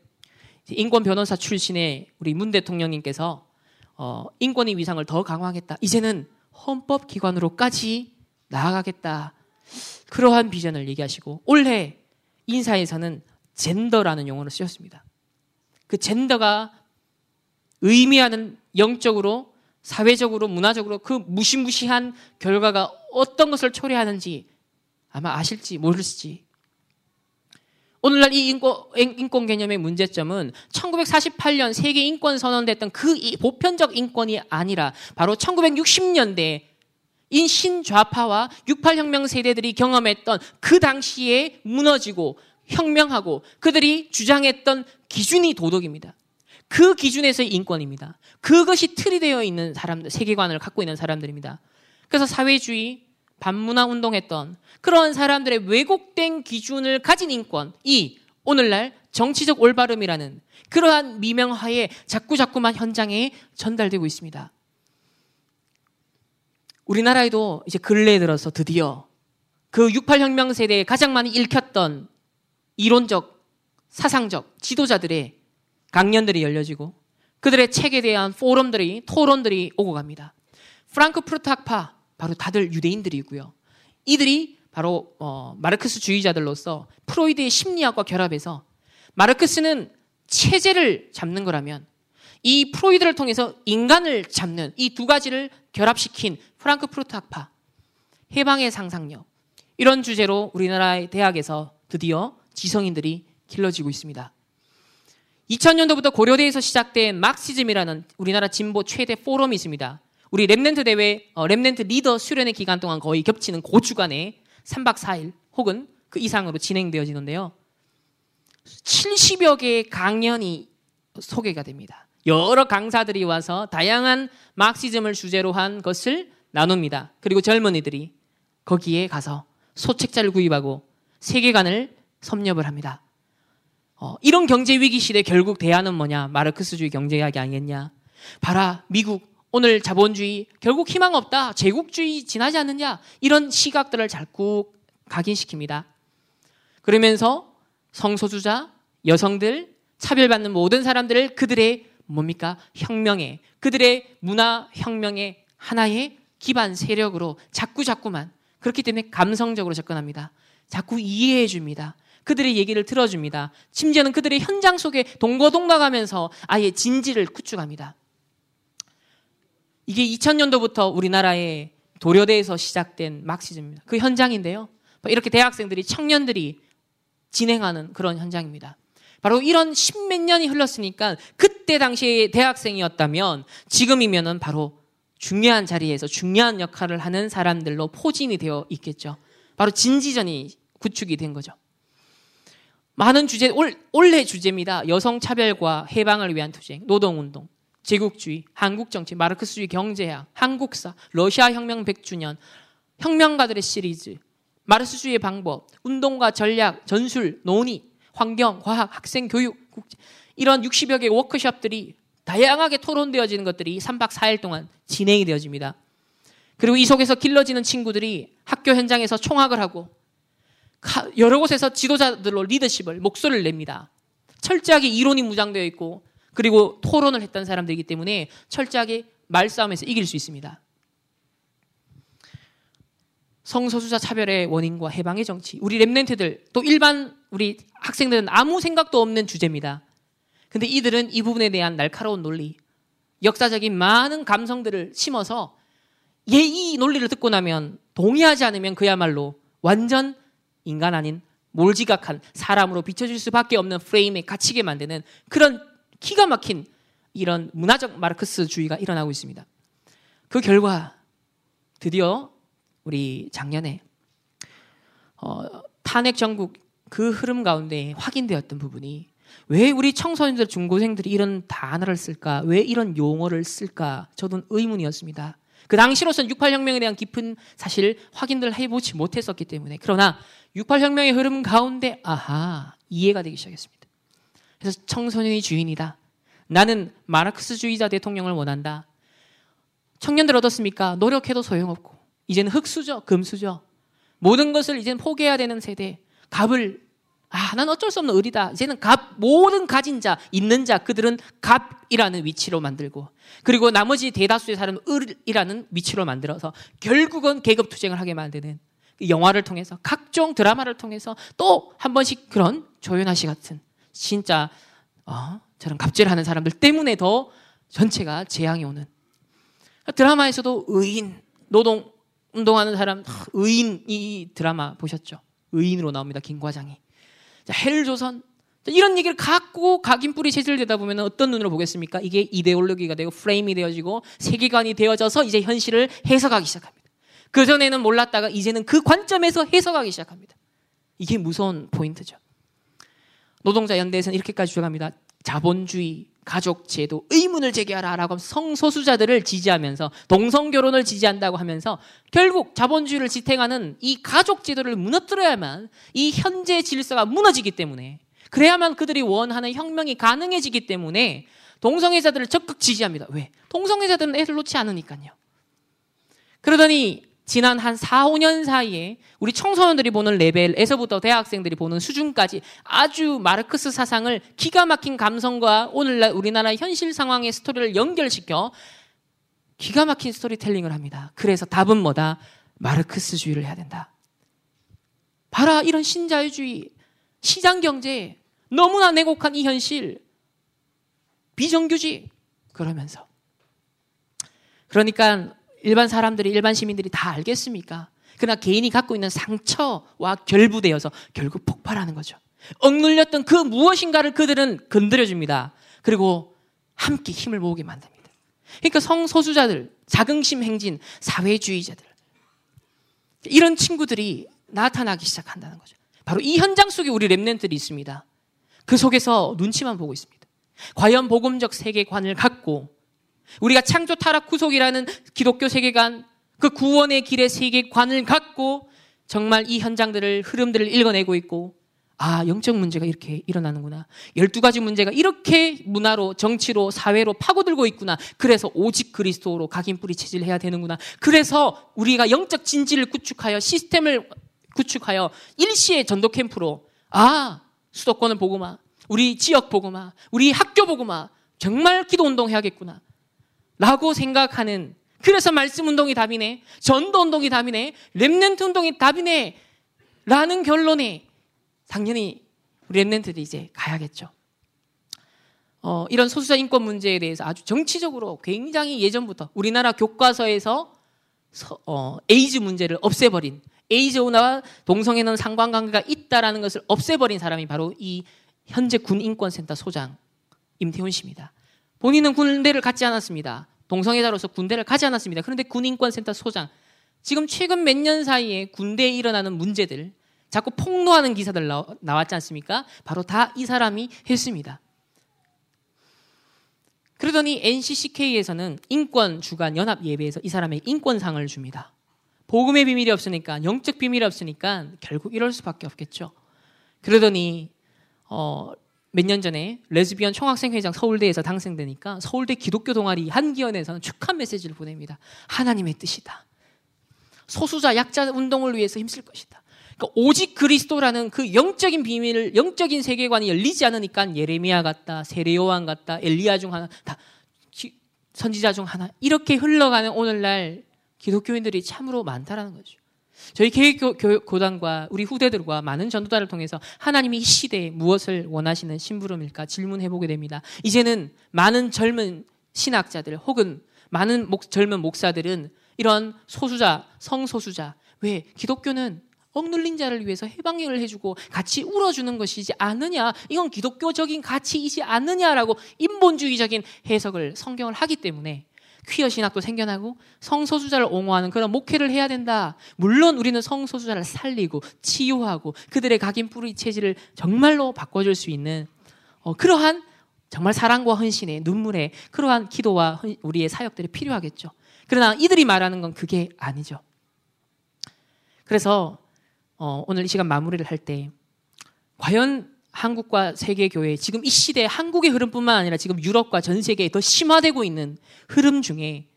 인권 변호사 출신의 우리 문 대통령님께서 어, 인권의 위상을 더 강화하겠다. 이제는 헌법 기관으로까지 나아가겠다. 그러한 비전을 얘기하시고 올해 인사에서는 젠더라는 용어를 쓰셨습니다. 그 젠더가 의미하는 영적으로 사회적으로 문화적으로 그 무시무시한 결과가 어떤 것을 초래하는지 아마 아실지 모를지 오늘날 이 인권, 인권 개념의 문제점은 1948년 세계 인권 선언됐던 그 보편적 인권이 아니라 바로 1960년대 인 신좌파와 68혁명 세대들이 경험했던 그 당시에 무너지고 혁명하고 그들이 주장했던 기준이 도덕입니다. 그 기준에서의 인권입니다. 그것이 틀이 되어 있는 사람들, 세계관을 갖고 있는 사람들입니다. 그래서 사회주의, 반문화 운동했던 그런 사람들의 왜곡된 기준을 가진 인권이 오늘날 정치적 올바름이라는 그러한 미명하에 자꾸자꾸만 현장에 전달되고 있습니다. 우리나라에도 이제 근래에 들어서 드디어 그 68혁명 세대에 가장 많이 읽혔던 이론적, 사상적 지도자들의 강연들이 열려지고 그들의 책에 대한 포럼들이, 토론들이 오고 갑니다. 프랑크푸르트 학파, 바로 다들 유대인들이고요. 이들이 바로 어, 마르크스 주의자들로서 프로이드의 심리학과 결합해서 마르크스는 체제를 잡는 거라면 이 프로이드를 통해서 인간을 잡는 이 두 가지를 결합시킨 프랑크푸르트 학파 해방의 상상력 이런 주제로 우리나라의 대학에서 드디어 지성인들이 길러지고 있습니다. 2000년도부터 고려대에서 시작된 막시즘이라는 우리나라 진보 최대 포럼이 있습니다. 우리 Remnant 대회, 어, Remnant 리더 수련의 기간 동안 거의 겹치는 그 주간에 3박 4일 혹은 그 이상으로 진행되어지는데요. 70여 개의 강연이 소개가 됩니다. 여러 강사들이 와서 다양한 막시즘을 주제로 한 것을 나눕니다. 그리고 젊은이들이 거기에 가서 소책자를 구입하고 세계관을 섭렵을 합니다. 어, 이런 경제 위기 시대 결국 대안은 뭐냐? 마르크스주의 경제학이 아니겠냐? 봐라, 미국 오늘 자본주의 결국 희망 없다. 제국주의 지나지 않느냐. 이런 시각들을 자꾸 각인시킵니다. 그러면서 성소수자, 여성들, 차별받는 모든 사람들을 그들의 뭡니까? 혁명에, 그들의 문화 혁명의 하나의 기반 세력으로 자꾸 자꾸만 그렇기 때문에 감성적으로 접근합니다. 자꾸 이해해 줍니다. 그들의 얘기를 들어줍니다. 심지어는 그들의 현장 속에 동거동락하면서 아예 진지를 구축합니다. 이게 2000년도부터 우리나라의 도료대에서 시작된 막시즘입니다. 그 현장인데요. 이렇게 대학생들이 청년들이 진행하는 그런 현장입니다. 바로 이런 십몇 년이 흘렀으니까 그때 당시에 대학생이었다면 지금이면은 바로 중요한 자리에서 중요한 역할을 하는 사람들로 포진이 되어 있겠죠. 바로 진지전이 구축이 된 거죠. 많은 주제, 올, 올해 주제입니다. 여성 차별과 해방을 위한 투쟁, 노동운동. 제국주의, 한국정치, 마르크스주의 경제학, 한국사, 러시아 혁명 100주년, 혁명가들의 시리즈, 마르크스주의 방법, 운동과 전략, 전술, 논의, 환경, 과학, 학생 교육, 국제, 이런 60여 개의 워크숍들이 다양하게 토론되어지는 것들이 3박 4일 동안 진행이 되어집니다. 그리고 이 속에서 길러지는 친구들이 학교 현장에서 총학을 하고 여러 곳에서 지도자들로 리더십을 목소리를 냅니다. 철저하게 이론이 무장되어 있고 그리고 토론을 했던 사람들이기 때문에 철저하게 말싸움에서 이길 수 있습니다. 성소수자 차별의 원인과 해방의 정치. 우리 랩렌트들 또 일반 우리 학생들은 아무 생각도 없는 주제입니다. 근데 이들은 이 부분에 대한 날카로운 논리, 역사적인 많은 감성들을 심어서 얘 이 논리를 듣고 나면 동의하지 않으면 그야말로 완전 인간 아닌 몰지각한 사람으로 비춰질 수밖에 없는 프레임에 갇히게 만드는 그런 기가 막힌 이런 문화적 마르크스주의가 일어나고 있습니다. 그 결과 드디어 우리 작년에 어, 탄핵 전국 그 흐름 가운데 확인되었던 부분이 왜 우리 청소년들, 중고생들이 이런 단어를 쓸까? 왜 이런 용어를 쓸까? 저도 의문이었습니다. 그 당시로선 68혁명에 대한 깊은 사실 확인들 해보지 못했었기 때문에. 그러나 68혁명의 흐름 가운데, 아하, 이해가 되기 시작했습니다. 그래서 청소년이 주인이다. 나는 마르크스주의자 대통령을 원한다. 청년들 어떻습니까? 노력해도 소용없고. 이제는 흑수저, 금수저. 모든 것을 이제는 포기해야 되는 세대. 값을 아, 난 어쩔 수 없는 을이다. 이제는 값, 모든 가진 자, 있는 자, 그들은 값이라는 위치로 만들고, 그리고 나머지 대다수의 사람은 을이라는 위치로 만들어서, 결국은 계급 투쟁을 하게 만드는 영화를 통해서, 각종 드라마를 통해서 또 한 번씩 그런 조연아 씨 같은, 진짜, 어, 저런 갑질하는 사람들 때문에 더 전체가 재앙이 오는. 드라마에서도 의인, 노동, 운동하는 사람, 의인, 이 드라마 보셨죠? 의인으로 나옵니다, 김 과장이. 헬조선 이런 얘기를 갖고 각인 뿌리 체질되다 보면 어떤 눈으로 보겠습니까? 이게 이데올로기가 되고 프레임이 되어지고 세계관이 되어져서 이제 현실을 해석하기 시작합니다. 그 전에는 몰랐다가 이제는 그 관점에서 해석하기 시작합니다. 이게 무서운 포인트죠. 노동자 연대에서는 이렇게까지 주장합니다. 자본주의, 가족 제도, 의문을 제기하라라고 성소수자들을 지지하면서 동성 결혼을 지지한다고 하면서 결국 자본주의를 지탱하는 이 가족 제도를 무너뜨려야만 이 현재 질서가 무너지기 때문에 그래야만 그들이 원하는 혁명이 가능해지기 때문에 동성애자들을 적극 지지합니다. 왜? 동성애자들은 애를 놓지 않으니까요. 그러더니 지난 한 4, 5년 사이에 우리 청소년들이 보는 레벨에서부터 대학생들이 보는 수준까지 아주 마르크스 사상을 기가 막힌 감성과 오늘날 우리나라 현실 상황의 스토리를 연결시켜 기가 막힌 스토리텔링을 합니다. 그래서 답은 뭐다? 마르크스주의를 해야 된다. 봐라, 이런 신자유주의, 시장 경제, 너무나 내곡한 이 현실, 비정규직, 그러면서. 그러니까 일반 사람들이 일반 시민들이 다 알겠습니까? 그러나 개인이 갖고 있는 상처와 결부되어서 결국 폭발하는 거죠. 억눌렸던 그 무엇인가를 그들은 건드려 줍니다. 그리고 함께 힘을 모으게 만듭니다. 그러니까 성소수자들, 자긍심 행진, 사회주의자들 이런 친구들이 나타나기 시작한다는 거죠. 바로 이 현장 속에 우리 랩넨들이 있습니다. 그 속에서 눈치만 보고 있습니다. 과연 복음적 세계관을 갖고 우리가 창조 타락 구속이라는 기독교 세계관, 그 구원의 길의 세계관을 갖고 정말 이 현장들을 흐름들을 읽어내고 있고 아, 영적 문제가 이렇게 일어나는구나. 12가지 문제가 이렇게 문화로, 정치로, 사회로 파고들고 있구나. 그래서 오직 그리스도로 각인 뿌리 체질해야 되는구나. 그래서 우리가 영적 진지를 구축하여 시스템을 구축하여 일시의 전도 캠프로 아, 수도권을 보고마. 우리 지역 보고마. 우리 학교 보고마. 정말 기도 운동 해야겠구나. 라고 생각하는 그래서 말씀 운동이 답이네. 전도 운동이 답이네. 랩넨트 운동이 답이네. 라는 결론에 당연히 Remnant들이 이제 가야겠죠. 어, 이런 소수자 인권 문제에 대해서 아주 정치적으로 굉장히 예전부터 우리나라 교과서에서 서, 어, 에이즈 문제를 없애버린 에이즈와 동성애는 상관관계가 있다라는 것을 없애버린 사람이 바로 이 현재 군인권센터 소장 임태훈 씨입니다. 본인은 군대를 가지 않았습니다. 동성애자로서 군대를 가지 않았습니다. 그런데 군인권센터 소장. 지금 최근 몇 년 사이에 군대에 일어나는 문제들, 자꾸 폭로하는 기사들 나왔지 않습니까? 바로 다 이 사람이 했습니다. 그러더니 NCCK에서는 인권 주간 연합 예배에서 이 사람의 인권상을 줍니다. 복음의 비밀이 없으니까 영적 비밀이 없으니까 결국 이럴 수밖에 없겠죠. 그러더니 어, 몇 년 전에 레즈비언 총학생 회장 서울대에서 당선되니까 서울대 기독교 동아리 한기원에서는 축하 메시지를 보냅니다. 하나님의 뜻이다. 소수자 약자 운동을 위해서 힘쓸 것이다. 그러니까 오직 그리스도라는 그 영적인 비밀을 영적인 세계관이 열리지 않으니까 예레미야 같다, 세례요한 같다, 엘리야 중 하나 다 선지자 중 하나 이렇게 흘러가는 오늘날 기독교인들이 참으로 많다라는 거죠. 저희 계획교단과 우리 후대들과 많은 전도자를 통해서 하나님이 이 시대에 무엇을 원하시는 심부름일까 질문해 보게 됩니다. 이제는 많은 젊은 신학자들 혹은 많은 목, 젊은 목사들은 이런 소수자, 성소수자, 왜 기독교는 억눌린 자를 위해서 해방을 해주고 같이 울어주는 것이지 않느냐. 이건 기독교적인 가치이지 않느냐라고 인본주의적인 해석을 성경을 하기 때문에 퀴어 신학도 생겨나고 성소수자를 옹호하는 그런 목회를 해야 된다. 물론 우리는 성소수자를 살리고 치유하고 그들의 각인 뿌리 체질을 정말로 바꿔줄 수 있는 어, 그러한 정말 사랑과 헌신의 눈물의 그러한 기도와 우리의 사역들이 필요하겠죠. 그러나 이들이 말하는 건 그게 아니죠. 그래서 어, 오늘 이 시간 마무리를 할 때 과연 한국과 세계 교회 지금 이 시대 한국의 흐름뿐만 아니라 지금 유럽과 전 세계에 더 심화되고 있는 흐름 중에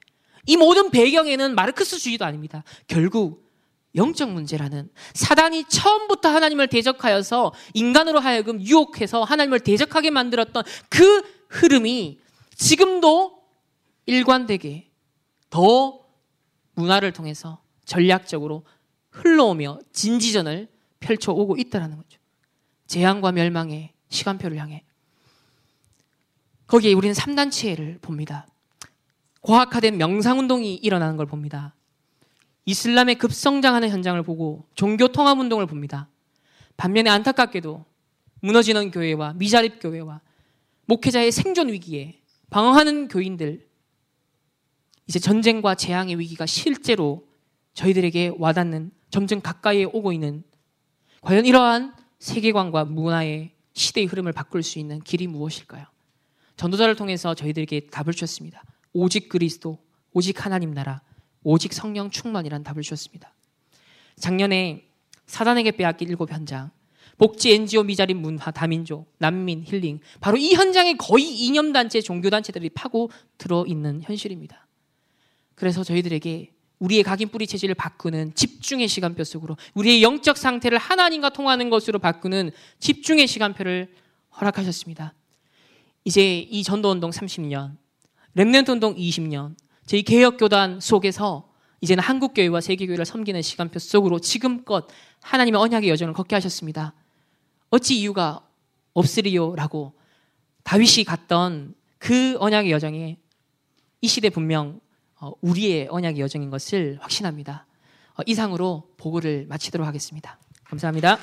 이 모든 배경에는 마르크스주의도 아닙니다. 결국 영적 문제라는 사단이 처음부터 하나님을 대적하여서 인간으로 하여금 유혹해서 하나님을 대적하게 만들었던 그 흐름이 지금도 일관되게 더 문화를 통해서 전략적으로 흘러오며 진지전을 펼쳐오고 있다는 거죠. 재앙과 멸망의 시간표를 향해. 거기에 우리는 3단체를 봅니다. 과학화된 명상운동이 일어나는 걸 봅니다. 이슬람의 급성장하는 현장을 보고 종교 통합 운동을 봅니다. 반면에 안타깝게도 무너지는 교회와 미자립 교회와 목회자의 생존 위기에 방황하는 교인들 이제 전쟁과 재앙의 위기가 실제로 저희들에게 와닿는 점점 가까이에 오고 있는 과연 이러한 세계관과 문화의 시대의 흐름을 바꿀 수 있는 길이 무엇일까요? 전도자를 통해서 저희들에게 답을 주셨습니다. 오직 그리스도, 오직 하나님 나라, 오직 성령 충만이란 답을 주셨습니다. 작년에 사단에게 빼앗긴 일곱 현장, 복지 NGO 미자립 문화 다민족, 난민 힐링, 바로 이 현장에 거의 이념단체, 종교단체들이 파고 들어 있는 현실입니다. 그래서 저희들에게 우리의 각인 뿌리 체질을 바꾸는 집중의 시간표 속으로 우리의 영적 상태를 하나님과 통하는 것으로 바꾸는 집중의 시간표를 허락하셨습니다. 이제 이 전도 운동 30년, Remnant 운동 20년, 저희 개혁 교단 속에서 이제는 한국 교회와 세계 교회를 섬기는 시간표 속으로 지금껏 하나님의 언약의 여정을 걷게 하셨습니다. 어찌 이유가 없으리요라고 다윗이 갔던 그 언약의 여정에 이 시대 분명 어, 우리의 언약의 여정인 것을 확신합니다. 어, 이상으로 보고를 마치도록 하겠습니다. 감사합니다.